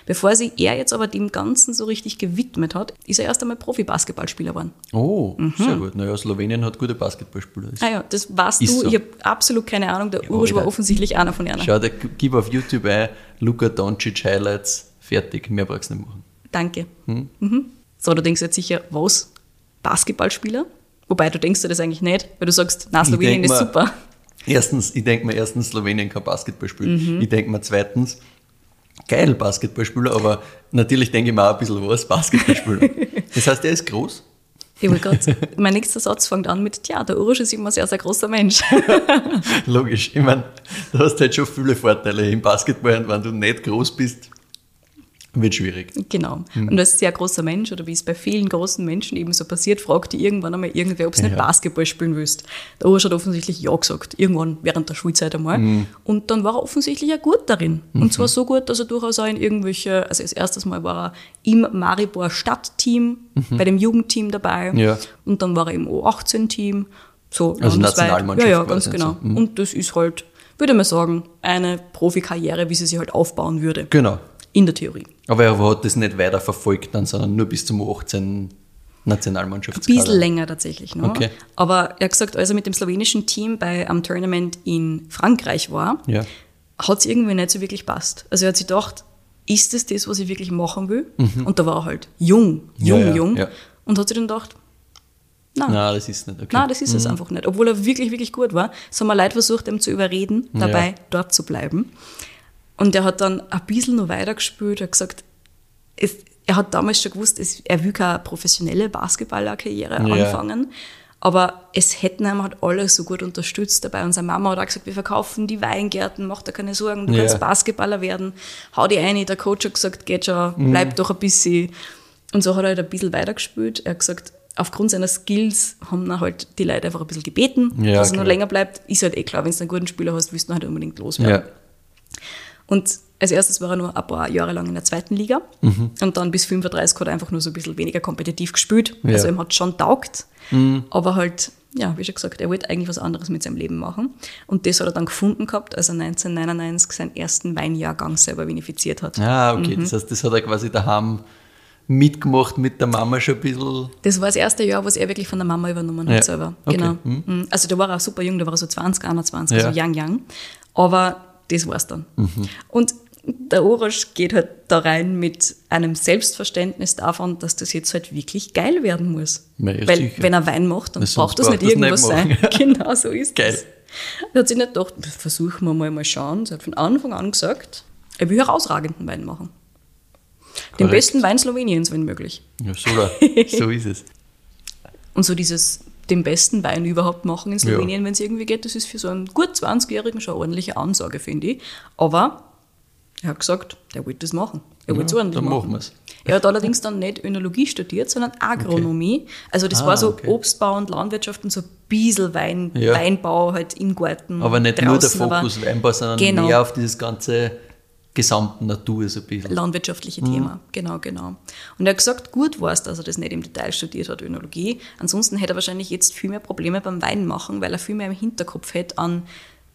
Bevor sich er jetzt aber dem Ganzen so richtig gewidmet hat, ist er erst einmal Profi-Basketballspieler geworden. Oh, mhm. sehr gut. Naja, Slowenien hat gute Basketballspieler. Ah ja, das weißt ist du. So. Ich habe absolut keine Ahnung. Der ja, Urusch war offensichtlich einer von ihnen. Schau, der, gib auf YouTube ein, Luka Doncic Highlights, fertig. Mehr brauchst du nicht machen. Danke. Hm? Mhm. So, du denkst jetzt sicher, was? Basketballspieler? Wobei du denkst dir das eigentlich nicht, weil du sagst, na, Slowenien ist super. Erstens, ich denke mir erstens, Slowenien kann Basketball spielen. Mhm. Ich denke mir zweitens, geil Basketballspieler, aber natürlich denke ich mir auch ein bisschen was, Basketballspieler. das heißt, er ist groß? Ich will grad, mein nächster Satz fängt an mit, ja, der Urusch ist immer ein sehr, sehr großer Mensch. Logisch. Ich meine, du hast halt schon viele Vorteile im Basketball und wenn du nicht groß bist, wird schwierig. Genau. Mhm. Und als sehr großer Mensch, oder wie es bei vielen großen Menschen eben so passiert, fragt die irgendwann einmal irgendwer, ob sie ja. nicht Basketball spielen willst. Der Urs hat offensichtlich ja gesagt, irgendwann während der Schulzeit einmal. Mhm. Und dann war er offensichtlich ja gut darin. Mhm. Und zwar so gut, dass er durchaus auch in irgendwelche, also als erstes Mal war er im Maribor Stadtteam, mhm. bei dem Jugendteam dabei. Ja. Und dann war er im O18-Team. So also Nationalmannschaft. Ja, ja, ganz genau. So. Mhm. Und das ist halt, würde man sagen, eine Profikarriere, wie sie sich halt aufbauen würde. Genau. In der Theorie. Aber er hat das nicht weiter verfolgt, dann, sondern nur bis zum 18. Nationalmannschaft. Ein bisschen länger tatsächlich noch. Okay. Aber er hat gesagt, als er mit dem slowenischen Team bei einem Tournament in Frankreich war, ja. hat es irgendwie nicht so wirklich passt. Also er hat sich gedacht, ist es das, was ich wirklich machen will? Mhm. Und da war er halt jung, jung, ja, ja, jung. Und hat sich dann gedacht, Nein. Nein, das ist nicht okay. Nein, das ist mhm. es einfach nicht. Obwohl er wirklich, wirklich gut war. Es haben wir Leute versucht, ihm zu überreden, dabei dort zu bleiben. Und er hat dann ein bisschen noch weitergespielt, hat gesagt, es, er hat damals schon gewusst, es, er will keine professionelle Basketballerkarriere ja. anfangen. Aber es hätten ihm halt alle so gut unterstützt dabei. Unsere Mama hat auch gesagt, wir verkaufen die Weingärten, mach dir keine Sorgen, du ja. kannst Basketballer werden, hau die ein. Der Coach hat gesagt, geht schon, mhm. bleib mhm. doch ein bisschen. Und so hat er halt ein bisschen weitergespielt. Er hat gesagt, aufgrund seiner Skills haben dann halt die Leute einfach ein bisschen gebeten, ja, dass er noch länger bleibt. Ist halt eh klar, wenn du einen guten Spieler hast, willst du halt unbedingt loswerden. Ja. Und als erstes war er nur ein paar Jahre lang in der zweiten Liga mhm. und dann bis 35 hat er einfach nur so ein bisschen weniger kompetitiv gespielt. Ja. Also ihm hat schon taugt, mhm. aber halt, ja, wie schon gesagt, er wollte eigentlich was anderes mit seinem Leben machen. Und das hat er dann gefunden gehabt, als er 1999 seinen ersten Weinjahrgang selber vinifiziert hat. Ah, okay. Mhm. Das heißt, das hat er quasi daheim mitgemacht mit der Mama schon ein bisschen? Das war das erste Jahr, was er wirklich von der Mama übernommen hat ja. selber. Okay. Genau. Mhm. Also da war er auch super jung, da war er so 20, 21, ja. also young, young. Aber das war's dann. Mhm. Und der Urasch geht halt da rein mit einem Selbstverständnis davon, dass das jetzt halt wirklich geil werden muss. Ja, Weil sicher. wenn er Wein macht, dann braucht das nicht irgendwas nicht sein. genau so ist geil. das. Er hat sich nicht gedacht, versuchen wir mal mal schauen. Er hat von Anfang an gesagt, er will herausragenden Wein machen. Korrekt. Den besten Wein Sloweniens, wenn möglich. Ja, so, so ist es. Und so dieses den besten Wein überhaupt machen in Slowenien, ja. wenn es irgendwie geht, das ist für so einen gut 20-Jährigen schon eine ordentliche Ansage, finde ich. Aber er hat gesagt, er wollte das machen. Er wollte es ja, ordentlich dann machen. machen er hat allerdings dann nicht Önologie studiert, sondern Agronomie. Okay. Also das ah, war so okay. Obstbau und Landwirtschaft und so ein bisschen Wein, ja. Weinbau halt im Garten. Aber nicht draußen, nur der Fokus Weinbau, sondern genau. mehr auf dieses ganze gesamten Natur so ein bisschen. Landwirtschaftliche mhm. Thema, genau, genau. Und er hat gesagt, gut war es, dass er das nicht im Detail studiert hat, Önologie. Ansonsten hätte er wahrscheinlich jetzt viel mehr Probleme beim Wein machen, weil er viel mehr im Hinterkopf hätte an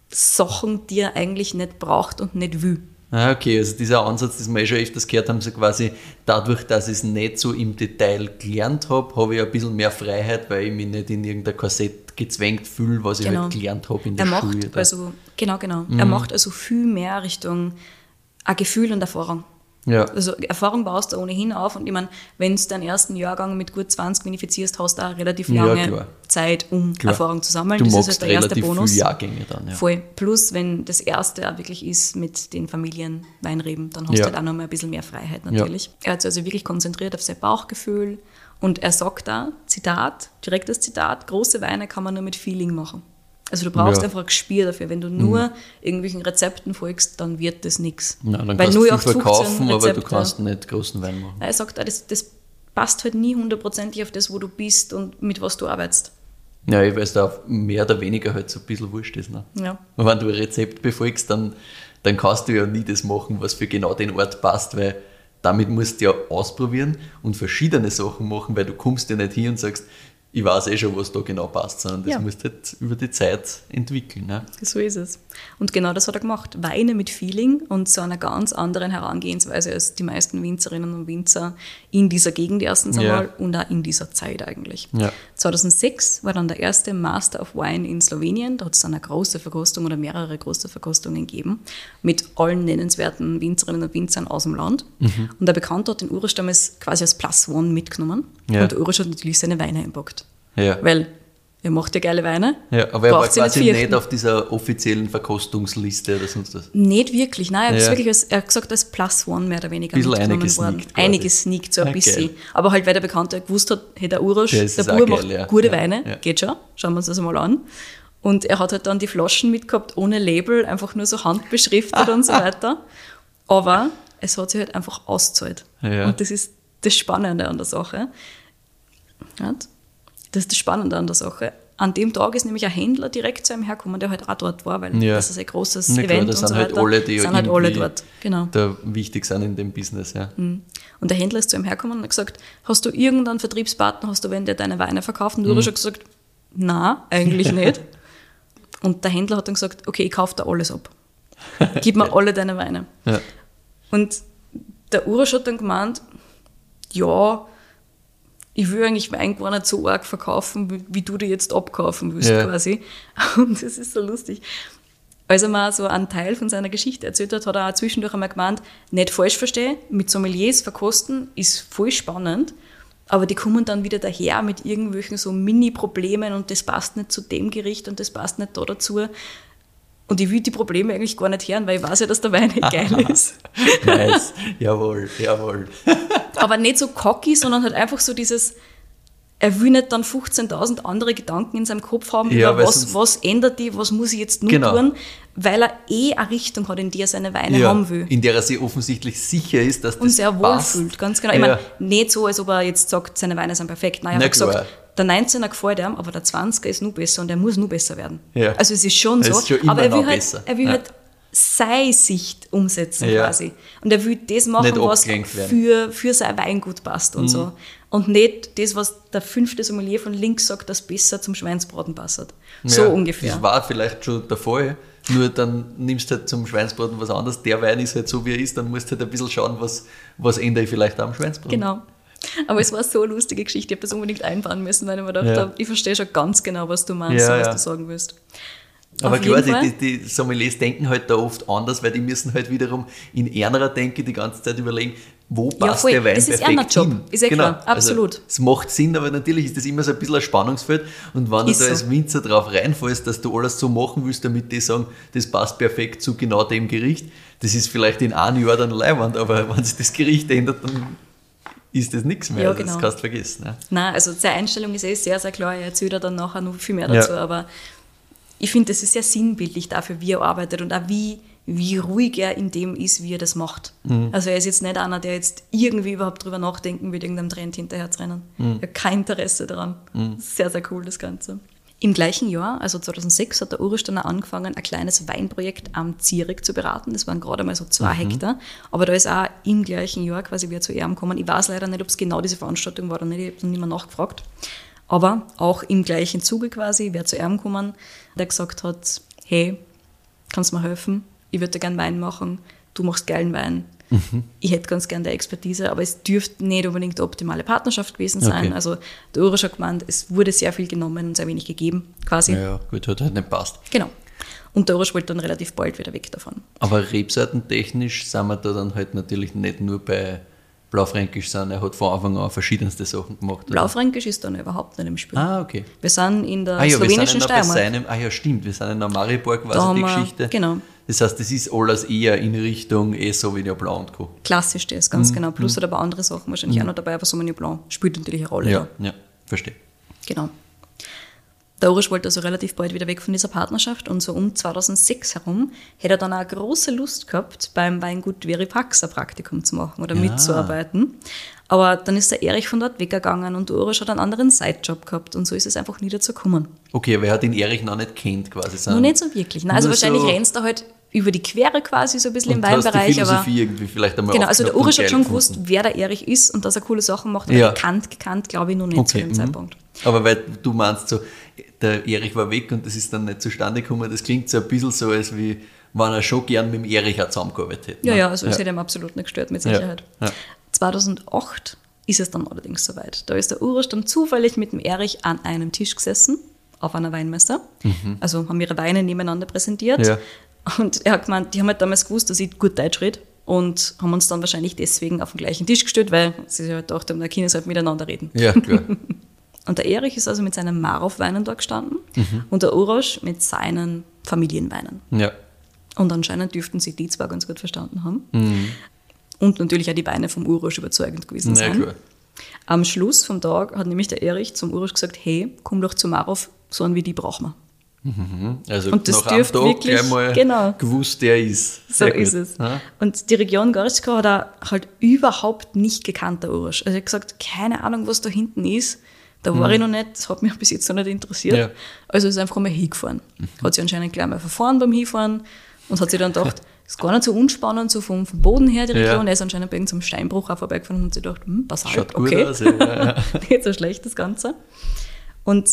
Sachen, die er eigentlich nicht braucht und nicht will. Ah, okay, also dieser Ansatz, den wir eh schon öfters gehört haben, so quasi dadurch, dass ich es nicht so im Detail gelernt habe, habe ich ein bisschen mehr Freiheit, weil ich mich nicht in irgendein Korsett gezwängt fühle, was genau. ich halt gelernt habe in der er Schule. Macht also, genau, genau. Mhm. Er macht also viel mehr Richtung ein Gefühl und Erfahrung. Ja. Also Erfahrung baust du ohnehin auf und ich meine, wenn du deinen ersten Jahrgang mit gut 20 benefizierst, hast du auch relativ lange ja, Zeit, um klar. Erfahrung zu sammeln. Du das ist halt der erste Bonus. Viele Jahrgänge dann, ja. Voll. Plus, wenn das erste auch wirklich ist mit den Familien Weinreben, dann hast ja. du halt auch noch mal ein bisschen mehr Freiheit natürlich. Er hat sich also wirklich konzentriert auf sein Bauchgefühl und er sagt da, Zitat, direktes Zitat, große Weine kann man nur mit Feeling machen. Also du brauchst ja. einfach ein Gespür dafür. Wenn du nur mhm. irgendwelchen Rezepten folgst, dann wird das nichts. Weil kannst du verkaufen, aber du kannst nicht großen Wein machen. Er sagt, das, das passt halt nie hundertprozentig auf das, wo du bist und mit was du arbeitest. Ja, ich weiß da mehr oder weniger halt so ein bisschen wurscht ist. Ne? Ja. Und wenn du ein Rezept befolgst, dann, dann kannst du ja nie das machen, was für genau den Ort passt, weil damit musst du ja ausprobieren und verschiedene Sachen machen, weil du kommst ja nicht hier und sagst, ich weiß eh schon, was da genau passt, sondern das ja. musst du halt über die Zeit entwickeln. Ne? So ist es. Und genau das hat er gemacht. Weine mit Feeling und zu einer ganz anderen Herangehensweise als die meisten Winzerinnen und Winzer in dieser Gegend erstens einmal ja. und auch in dieser Zeit eigentlich. Ja. 2006 war dann der erste Master of Wine in Slowenien. Da hat es dann eine große Verkostung oder mehrere große Verkostungen gegeben mit allen nennenswerten Winzerinnen und Winzern aus dem Land. Mhm. Und der Bekannte hat den damals quasi als Plus One mitgenommen. Und der Urisch hat natürlich seine Weine einpackt. Ja. Weil er macht ja geile Weine. Ja, aber er war quasi nicht, nicht, auf dieser offiziellen Verkostungsliste oder sonst was. Nicht wirklich, nein. Er, ja. wirklich als, er hat gesagt, als Plus One mehr oder weniger bisschen einiges worden. Sneakt einiges sneakt so ein ja, bisschen. Geil. Aber halt, weil der Bekannte gewusst hat, hey, der Urasch, der Bur macht geil, gute Weine, geht schon, schauen wir uns das mal an. Und er hat halt dann die Flaschen mitgehabt, ohne Label, einfach nur so handbeschriftet und so weiter. Aber es hat sich halt einfach ausgezahlt. Und das ist das Spannende an der Sache. Hat? Das ist das Spannende an der Sache. An dem Tag ist nämlich ein Händler direkt zu einem hergekommen, der halt auch dort war, weil ja. das ist ein großes Na Event das und so halt weiter. Alle, die sind halt alle dort. Genau. Da wichtig sind in dem Business, ja. Mhm. Und der Händler ist zu ihm hergekommen und hat gesagt, hast du irgendeinen Vertriebspartner, hast du wenn der deine Weine verkauft? Und du mhm. hast schon gesagt, na, eigentlich nicht. Und der Händler hat dann gesagt, okay, ich kaufe da alles ab. Gib mir alle deine Weine. Ja. Und der Urasch hat dann gemeint, ja, ich will eigentlich Wein gar nicht so arg verkaufen, wie, du dir jetzt abkaufen willst, ja. quasi. Und das ist so lustig. Als er mal so einen Teil von seiner Geschichte erzählt hat, hat er auch zwischendurch einmal gemeint, nicht falsch verstehen, mit Sommeliers verkosten ist voll spannend, aber die kommen dann wieder daher mit irgendwelchen so Mini-Problemen und das passt nicht zu dem Gericht und das passt nicht da dazu. Und ich will die Probleme eigentlich gar nicht hören, weil ich weiß ja, dass der Wein nicht geil ist. nice, jawohl, jawohl. aber nicht so cocky, sondern halt einfach so dieses, er will nicht dann 15.000 andere Gedanken in seinem Kopf haben, ja, über was, was ändert die, was muss ich jetzt nur genau. tun, weil er eh eine Richtung hat, in die er seine Weine ja, haben will. In der er sich offensichtlich sicher ist, dass das Und sehr wohl fühlt, ganz genau. Ich ja. meine, nicht so, als ob er jetzt sagt, seine Weine sind perfekt. Nein, er Na, hat gesagt, der 19er gefällt ihm, aber der 20er ist nur besser und er muss nur besser werden. Ja. Also es ist schon es so, ist schon aber er will, halt, er will halt seine Sicht umsetzen ja. quasi. Und er will das machen, was für, für sein Weingut passt und mhm. so. Und nicht das, was der fünfte Sommelier von links sagt, das besser zum Schweinsbraten passt. So ungefähr. Das war vielleicht schon der Fall. Nur dann nimmst du halt zum Schweinsbraten was anderes. Der Wein ist halt so, wie er ist. Dann musst du halt ein bisschen schauen, was, was ändere ich vielleicht am Schweinsbraten. Genau. Aber es war so eine lustige Geschichte. Ich habe das unbedingt einbauen müssen, weil ich mir gedacht ja. ich verstehe schon ganz genau, was du meinst, ja, was ja. du sagen willst. Aber klar, die, die, die, Sommeliers denken halt da oft anders, weil die müssen halt wiederum in ärmerer Denke die ganze Zeit überlegen, wo passt ja, der Wein das ist perfekt Job. hin. Ist eh genau. klar, also absolut. Also, es macht Sinn, aber natürlich ist das immer so ein bisschen ein Spannungsfeld. Und wenn ist du da so. als Winzer drauf reinfallst, dass du alles so machen willst, damit die sagen, das passt perfekt zu genau dem Gericht, das ist vielleicht in einem Jahr dann Leihwand, aber wenn sich das Gericht ändert, dann ist das nichts mehr. Ja, genau. Das kannst du vergessen. Ne? Nein, also seine Einstellung ist eh sehr, sehr klar. Er erzählt dann nachher noch viel mehr dazu, ja. aber ich finde, das ist sehr sinnbildlich dafür, wie er arbeitet und auch wie, wie ruhig er in dem ist, wie er das macht. Mhm. Also er ist jetzt nicht einer, der jetzt irgendwie überhaupt drüber nachdenken will, irgendeinem Trend hinterher zu rennen. Mhm. Er hat kein Interesse daran. Mhm. Sehr, sehr cool, das Ganze. Im gleichen Jahr, also 2006, hat der Urisch dann angefangen, ein kleines Weinprojekt am Zierig zu beraten. Das waren gerade mal so zwei mhm. Hektar. Aber da ist auch im gleichen Jahr quasi wieder zu ihm gekommen. Ich weiß leider nicht, ob es genau diese Veranstaltung war oder nicht. Ich habe noch nicht mehr nachgefragt. Aber auch im gleichen Zuge quasi, wer zu ihm gekommen, der gesagt hat, hey, kannst du mir helfen? Ich würde gerne Wein machen, du machst geilen Wein. Mhm. Ich hätte ganz gerne der Expertise, aber es dürfte nicht unbedingt die optimale Partnerschaft gewesen sein. Okay. Also der Urisch hat gemeint, es wurde sehr viel genommen und sehr wenig gegeben, quasi. Ja, ja gut, hat halt nicht passt. Genau. Und der wollte dann relativ bald wieder weg davon. Aber rebseitentechnisch sind wir da dann halt natürlich nicht nur bei Blaufränkisch sind. Er hat von Anfang an verschiedenste Sachen gemacht. Blaufränkisch ist dann überhaupt nicht im Spiel. Ah, okay. Wir sind in der ah, ja, slowenischen Steiermark. Seinem, ah ja, stimmt. Wir sind in der Maribor quasi die Geschichte. Genau. Das heißt, das ist alles eher in Richtung eh Sauvignon Blanc und Co. Klassisch das, ganz mhm. genau. Plus mhm. hat aber andere Sachen wahrscheinlich mhm. auch noch dabei, aber Sauvignon Blanc spielt natürlich eine Rolle. Ja, da. ja, verstehe. Genau. Der Urisch wollte also relativ bald wieder weg von dieser Partnerschaft und so um 2006 herum hätte er dann auch große Lust gehabt, beim Weingut Veripax ein Praktikum zu machen oder ja. mitzuarbeiten. Aber dann ist der Erich von dort weggegangen und der Urisch hat einen anderen Sidejob gehabt und so ist es einfach nie dazu gekommen. Okay, aber er hat den Erich noch nicht kennt quasi. Noch nicht so wirklich. Nein, also wahrscheinlich so rennst du halt über die Quere quasi so ein bisschen und im Weinbereich. aber irgendwie vielleicht einmal Genau, also der Urisch hat schon gewusst, wer der Erich ist und dass er coole Sachen macht, aber ja. gekannt, gekannt, glaube ich, noch nicht okay. zu dem mhm. Zeitpunkt. Aber weil du meinst so, der Erich war weg und das ist dann nicht zustande gekommen. Das klingt so ein bisschen so, als wie wenn er schon gern mit dem Erich auch zusammengearbeitet hätte. Ja, ne? ja, also es ja. hätte ihm absolut nicht gestört, mit Sicherheit. Ja. Ja. 2008 ist es dann allerdings soweit. Da ist der Urisch dann zufällig mit dem Erich an einem Tisch gesessen, auf einer Weinmesse. Mhm. Also haben ihre Weine nebeneinander präsentiert. Ja. Und er hat gemeint, die haben halt damals gewusst, dass ich gut Deutsch rede und haben uns dann wahrscheinlich deswegen auf den gleichen Tisch gestellt, weil sie halt gedacht haben, da können sie halt miteinander reden. Ja, klar. Und der Erich ist also mit seinen Marov-Weinen da gestanden mhm. und der Urosch mit seinen Familienweinen. Ja. Und anscheinend dürften sie die zwar ganz gut verstanden haben. Mhm. Und natürlich auch die Weine vom Urosch überzeugend gewesen sein. Ja, klar. Am Schluss vom Tag hat nämlich der Erich zum Urosch gesagt, hey, komm doch zu Marov, so einen wie die brauchen wir. Mhm. Also und das Tag wirklich, gleich mal genau, gewusst, der ist. Sehr so gut. ist es. Ja? Und die Region Gorska hat er halt überhaupt nicht gekannt, der Urosch. Also er hat gesagt, keine Ahnung, was da hinten ist. Da war mhm. ich noch nicht, das hat mich bis jetzt noch nicht interessiert. Ja. Also ist einfach mal hingefahren. Mhm. Hat sich anscheinend gleich mal verfahren beim Hinfahren und hat sich dann gedacht, ist gar nicht so unspannend, so vom, vom Boden her die Region. Ja. Er ist anscheinend bei irgendeinem Steinbruch auch vorbeigefahren und hat sich gedacht, hm, Basalt, Schaut okay. Aus, ja, nicht so schlecht das Ganze. Und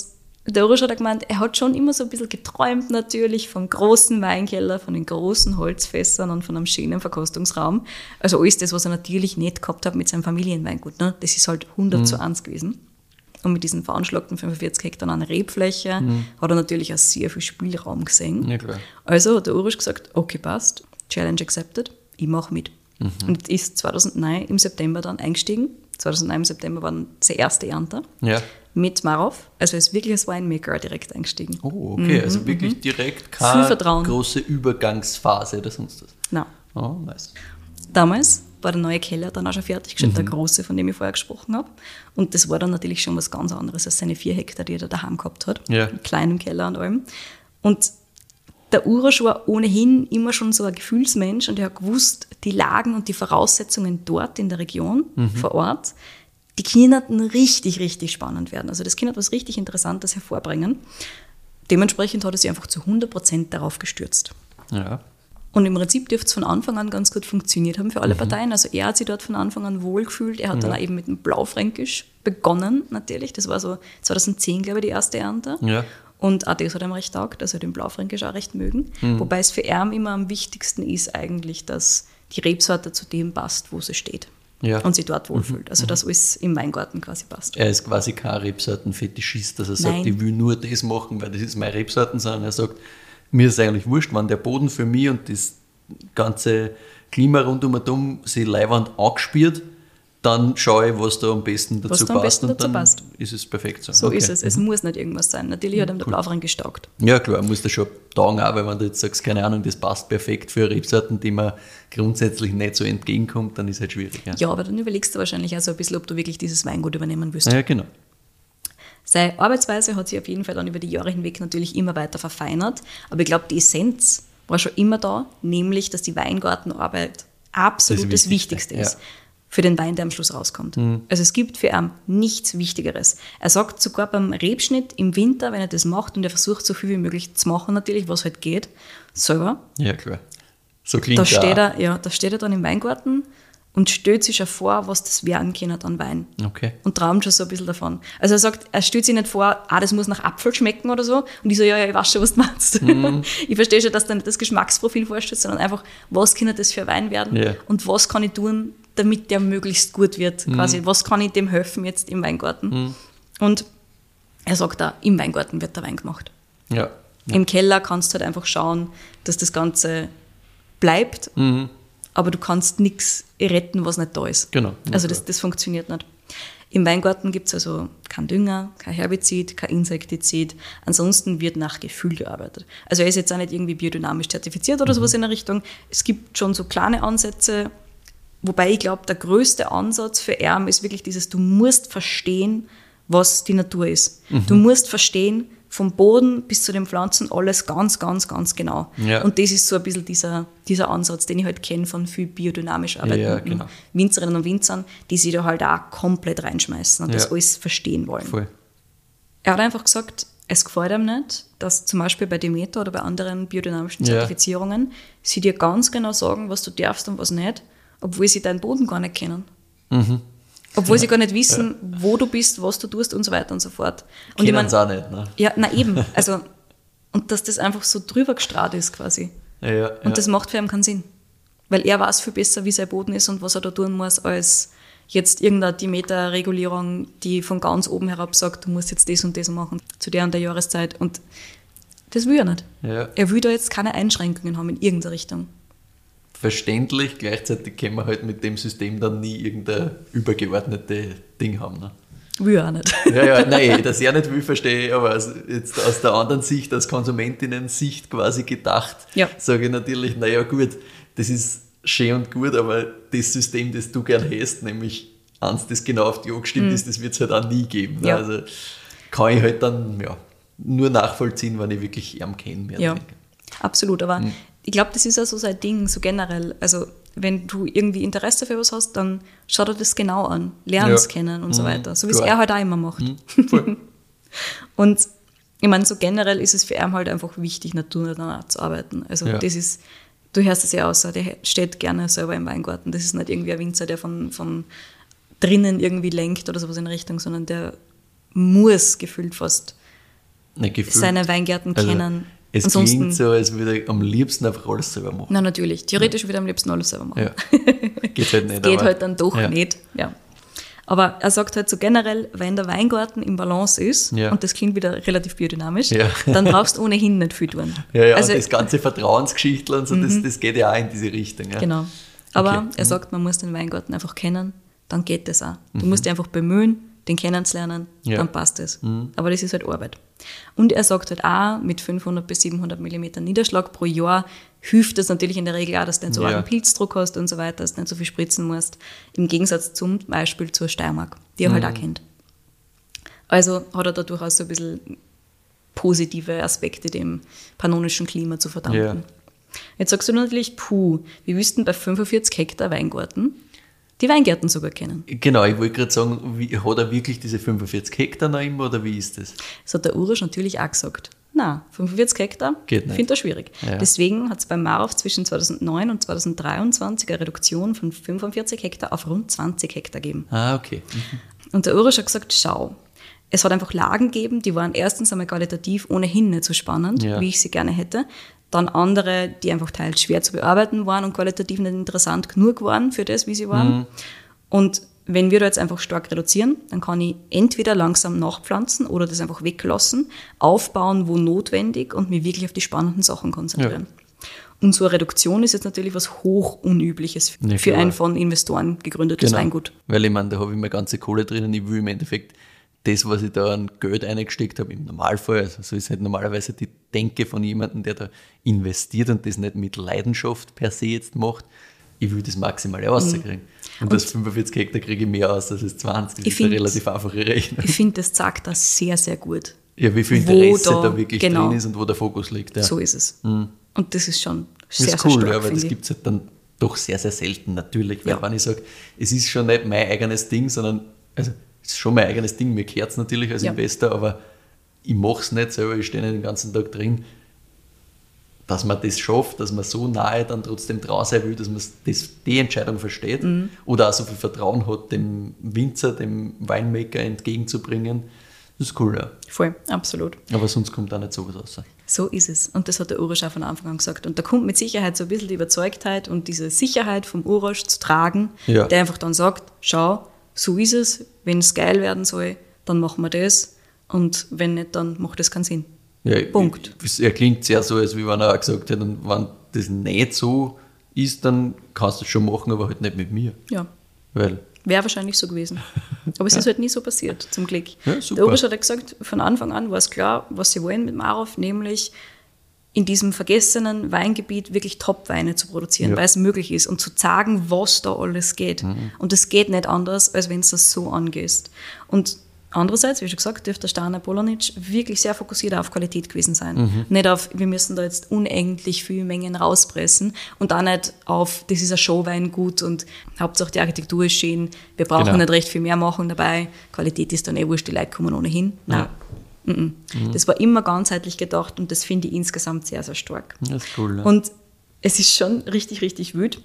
der Urisch hat gemeint, er hat schon immer so ein bisschen geträumt natürlich vom großen Weinkeller, von den großen Holzfässern und von einem schönen Verkostungsraum. Also alles das, was er natürlich nicht gehabt hat mit seinem Familienweingut. Ne? Das ist halt 100 mhm. zu 1 gewesen. Und mit diesen veranschlagten 45 Hektar an Rebfläche mhm. hat er natürlich auch sehr viel Spielraum gesehen. Ja, also hat der Urisch gesagt, okay, passt, Challenge accepted, ich mache mit. Mhm. Und ist 2009 im September dann eingestiegen. 2009 im September war dann die erste Ernte. Ja. Mit Marov. Also er ist wirklich als Winemaker direkt eingestiegen. Oh, okay. Mhm, also wirklich mhm. direkt keine große Übergangsphase oder sonst was. Nein. Oh, nice. Damals war der neue Keller dann auch schon fertiggestellt, mhm. der große, von dem ich vorher gesprochen habe. Und das war dann natürlich schon was ganz anderes als seine vier Hektar, die er da daheim gehabt hat. Ja. Mit kleinem Keller und allem. Und der Urasch war ohnehin immer schon so ein Gefühlsmensch und er hat gewusst, die Lagen und die Voraussetzungen dort in der Region, mhm. vor Ort, die können richtig, richtig spannend werden. Also das kann etwas richtig Interessantes hervorbringen. Dementsprechend hat er sich einfach zu 100% darauf gestürzt. Ja. Und im Prinzip dürfte es von Anfang an ganz gut funktioniert haben für alle mhm. Parteien. Also er hat sich dort von Anfang an wohlgefühlt. Er hat ja. dann auch eben mit dem Blaufränkisch begonnen, natürlich. Das war so 2010, glaube ich, die erste Ernte. Ja. Und auch das hat ihm recht taugt, also den Blaufränkisch auch recht mögen. Mhm. Wobei es für ihn immer am wichtigsten ist eigentlich, dass die Rebsorte zu dem passt, wo sie steht. Ja. Und sich dort wohlfühlt. Mhm. Also, dass alles im Weingarten quasi passt. Er ist quasi kein Rebsortenfetischist, dass er sagt, Nein. ich will nur das machen, weil das ist meine Rebsorten, sondern er sagt, mir ist eigentlich wurscht, wenn der Boden für mich und das ganze Klima rund um herum sich leiwand angespielt, dann schaue ich, was da am besten dazu da am passt besten und dann passt. ist es perfekt so. So okay. ist es. Es mhm. muss nicht irgendwas sein. Natürlich hat ihm der cool. Blaufrang gestaugt. Ja klar, muss das schon taugen, auch weil wenn du jetzt sagst, keine Ahnung, das passt perfekt für Rebsorten, die man grundsätzlich nicht so entgegenkommt, dann ist es halt schwierig. Ja. ja, aber dann überlegst du wahrscheinlich auch so ein bisschen, ob du wirklich dieses Weingut übernehmen willst. Ja, genau. Seine Arbeitsweise hat sich auf jeden Fall dann über die Jahre hinweg natürlich immer weiter verfeinert, aber ich glaube, die Essenz war schon immer da, nämlich, dass die Weingartenarbeit absolut das, das Wichtigste ist. Ja. Für den Wein, der am Schluss rauskommt. Mhm. Also es gibt für ihn nichts Wichtigeres. Er sagt sogar beim Rebschnitt im Winter, wenn er das macht und er versucht so viel wie möglich zu machen, natürlich, was halt geht, selber. Ja, klar. So klingt da steht er, ja, da steht er dann im Weingarten und stellt sich schon vor, was das werden kann an Wein. Okay. Und träumt schon so ein bisschen davon. Also er sagt, er stellt sich nicht vor, ah, das muss nach Apfel schmecken oder so. Und ich so, ja, ja, ich weiß schon, was du meinst. Mm. ich verstehe schon, dass du nicht das Geschmacksprofil vorstellst, sondern einfach, was kann das für Wein werden yeah. und was kann ich tun, damit der möglichst gut wird. Mm. Quasi, was kann ich dem helfen jetzt im Weingarten? Mm. Und er sagt da, im Weingarten wird der Wein gemacht. Ja. ja. Im Keller kannst du halt einfach schauen, dass das Ganze bleibt. Mhm aber du kannst nichts retten, was nicht da ist. Genau. Also das, das funktioniert nicht. Im Weingarten gibt es also kein Dünger, kein Herbizid, kein Insektizid. Ansonsten wird nach Gefühl gearbeitet. Also er ist jetzt auch nicht irgendwie biodynamisch zertifiziert oder mhm. sowas in der Richtung. Es gibt schon so kleine Ansätze, wobei ich glaube, der größte Ansatz für Erm ist wirklich dieses, du musst verstehen, was die Natur ist. Mhm. Du musst verstehen, vom Boden bis zu den Pflanzen alles ganz, ganz, ganz genau. Ja. Und das ist so ein bisschen dieser, dieser Ansatz, den ich halt kenne von viel biodynamisch arbeitenden ja, genau. Winzerinnen und Winzern, die sich da halt auch komplett reinschmeißen und ja. das alles verstehen wollen. Voll. Er hat einfach gesagt, es gefällt ihm nicht, dass zum Beispiel bei Demeter oder bei anderen biodynamischen Zertifizierungen sie dir ganz genau sagen, was du darfst und was nicht, obwohl sie deinen Boden gar nicht kennen. Mhm. Obwohl sie gar nicht wissen, wo du bist, was du tust und so weiter und so fort. Und ich mein, auch nicht, ne? Ja, na eben. Also, und dass das einfach so drüber gestrahlt ist quasi. Ja, ja, und das macht für ihn keinen Sinn. Weil er weiß viel besser, wie sein Boden ist und was er da tun muss, als jetzt irgendeine Dimeter-Regulierung, die von ganz oben herab sagt, du musst jetzt das und das machen zu der und der Jahreszeit. Und das will er nicht. Ja. Er will da jetzt keine Einschränkungen haben in irgendeiner Richtung verständlich, gleichzeitig können wir halt mit dem System dann nie irgendein übergeordnete Ding haben. Ne? Will auch nicht. Ja, ja, nein, dass er nicht will, verstehe ich, aber jetzt aus der anderen Sicht, aus Konsumentinnen-Sicht quasi gedacht, ja. sage ich natürlich, naja gut, das ist schön und gut, aber das System, das du gern hast, nämlich eins, das genau auf die angestimmt mhm. ist, das wird es halt auch nie geben. Ne? Ja. Also kann ich halt dann ja, nur nachvollziehen, wenn ich wirklich ihn kenne. Ja, absolut, aber mhm ich glaube, das ist ja so sein Ding, so generell. Also, wenn du irgendwie Interesse für was hast, dann schau dir das genau an, lern es ja. kennen und mhm. so weiter. So wie es er halt auch immer macht. Mhm. und ich meine, so generell ist es für ihn halt einfach wichtig, naturnah zu arbeiten. Also, ja. das ist, du hörst es ja aus, der steht gerne selber im Weingarten. Das ist nicht irgendwie ein Winzer, der von, von drinnen irgendwie lenkt oder sowas in Richtung, sondern der muss gefühlt fast gefühlt. seine Weingärten also, kennen es Ansonsten, klingt so, als würde er am liebsten einfach alles selber machen. Na natürlich. Theoretisch ja. würde er am liebsten alles selber machen. Ja. Geht halt nicht. geht halt dann doch ja. nicht. Ja. Aber er sagt halt so generell, wenn der Weingarten im Balance ist, Ja. und das klingt wieder relativ biodynamisch, Ja. dann brauchst du ohnehin nicht viel tun. Ja, ja, also, das ganze Vertrauensgeschichtel und so, das, das geht ja auch in diese Richtung. Ja. Genau. Aber Okay. er sagt, man muss den Weingarten einfach kennen, dann geht das auch. Du musst dich einfach bemühen, den kennenzulernen, Ja. dann passt es. Aber das ist halt Arbeit. Und er sagt halt auch, mit 500 bis 700 Millimeter Niederschlag pro Jahr hilft das natürlich in der Regel auch, dass du nicht so Ja. einen Pilzdruck hast und so weiter, dass du nicht so viel spritzen musst. Im Gegensatz zum Beispiel zur Steiermark, die er halt auch kennt. Also hat er da durchaus so ein bisschen positive Aspekte dem pannonischen Klima zu verdanken. Ja. Jetzt sagst du natürlich, puh, wir wüssten bei 45 Hektar Weingarten die Weingärten sogar kennen. Genau, ich wollte gerade sagen, wie, hat er wirklich diese 45 Hektar noch immer oder wie ist das? Das hat der Urisch natürlich auch gesagt. Na, 45 Hektar, findet er schwierig. Ja. Deswegen hat es beim Marov zwischen 2009 und 2023 eine Reduktion von 45 Hektar auf rund 20 Hektar gegeben. Ah, okay. Und der Urisch hat gesagt, schau, es hat einfach Lagen gegeben, die waren erstens einmal qualitativ ohnehin nicht so spannend, Ja. wie ich sie gerne hätte. Dann andere, die einfach teils schwer zu bearbeiten waren und qualitativ nicht interessant genug waren für das, wie sie waren. Und wenn wir da jetzt einfach stark reduzieren, dann kann ich entweder langsam nachpflanzen oder das einfach weglassen, aufbauen, wo notwendig und mich wirklich auf die spannenden Sachen konzentrieren. Und so eine Reduktion ist jetzt natürlich was hochunübliches Ja, für ein von Investoren gegründetes Weingut. Weil ich meine, da habe ich meine ganze Kohle drinnen. Ich will im Endeffekt das, was ich da an Geld eingesteckt habe, im Normalfall, also so ist halt normalerweise die Denke von jemandem, der da investiert und das nicht mit Leidenschaft per se jetzt macht. Ich will das Maximale rauskriegen. Und, das 45 Hektar kriege ich mehr aus als das 20. Das Ich ist eine find- relativ einfache Rechnung. Ich finde, das zeigt das sehr, sehr gut. Ja, wie viel Interesse da- da, wirklich genau. drin ist und wo der Fokus liegt. Ja. So ist es. Und das ist schon Das sehr, ist cool, sehr stark, ja, weil das gibt es halt dann doch sehr, sehr selten natürlich. Weil Ja. wenn ich sage, es ist schon nicht mein eigenes Ding, sondern, also ist schon mein eigenes Ding, mir gehört es natürlich als Ja. Investor, aber ich mache es nicht selber, ich stehe nicht den ganzen Tag drin. Dass man das schafft, dass man so nahe dann trotzdem dran sein will, dass man das, die Entscheidung versteht Mhm. oder auch so viel Vertrauen hat, dem Winzer, dem Weinmaker entgegenzubringen. Das ist cool, ja. Voll, absolut. Aber sonst kommt auch nicht sowas raus. So ist es. Und das hat der Urasch auch von Anfang an gesagt. Und da kommt mit Sicherheit so ein bisschen die Überzeugtheit und diese Sicherheit vom Urasch zu tragen, Ja. der einfach dann sagt, schau, so ist es, wenn es geil werden soll, dann machen wir das und wenn nicht, dann macht das keinen Sinn. Ja, Punkt. Er klingt sehr so, als wie wenn er auch gesagt hätte, wenn das nicht so ist, dann kannst du es schon machen, aber halt nicht mit mir. Ja, Weil, wäre wahrscheinlich so gewesen. Aber es ist halt nie so passiert, zum Glück. Ja, der Urasch hat gesagt, von Anfang an war es klar, was sie wollen mit Marov, nämlich in diesem vergessenen Weingebiet wirklich Top-Weine zu produzieren, Ja. weil es möglich ist und zu sagen, was da alles geht. Mhm. Und es geht nicht anders, als wenn du das so angehst. Und andererseits, wie schon gesagt, dürfte der Steiner Polonic wirklich sehr fokussiert auf Qualität gewesen sein. Mhm. Nicht auf, wir müssen da jetzt unendlich viel Mengen rauspressen und auch nicht auf, das ist ein Showweingut und Hauptsache die Architektur ist schön, wir brauchen Genau. nicht recht viel mehr machen dabei, Qualität ist dann eh wurscht, die Leute kommen ohnehin. Nein. Ja. Mhm. Das war immer ganzheitlich gedacht und das finde ich insgesamt sehr, sehr stark. das ist cool. Ja. Und es ist schon richtig, richtig wild,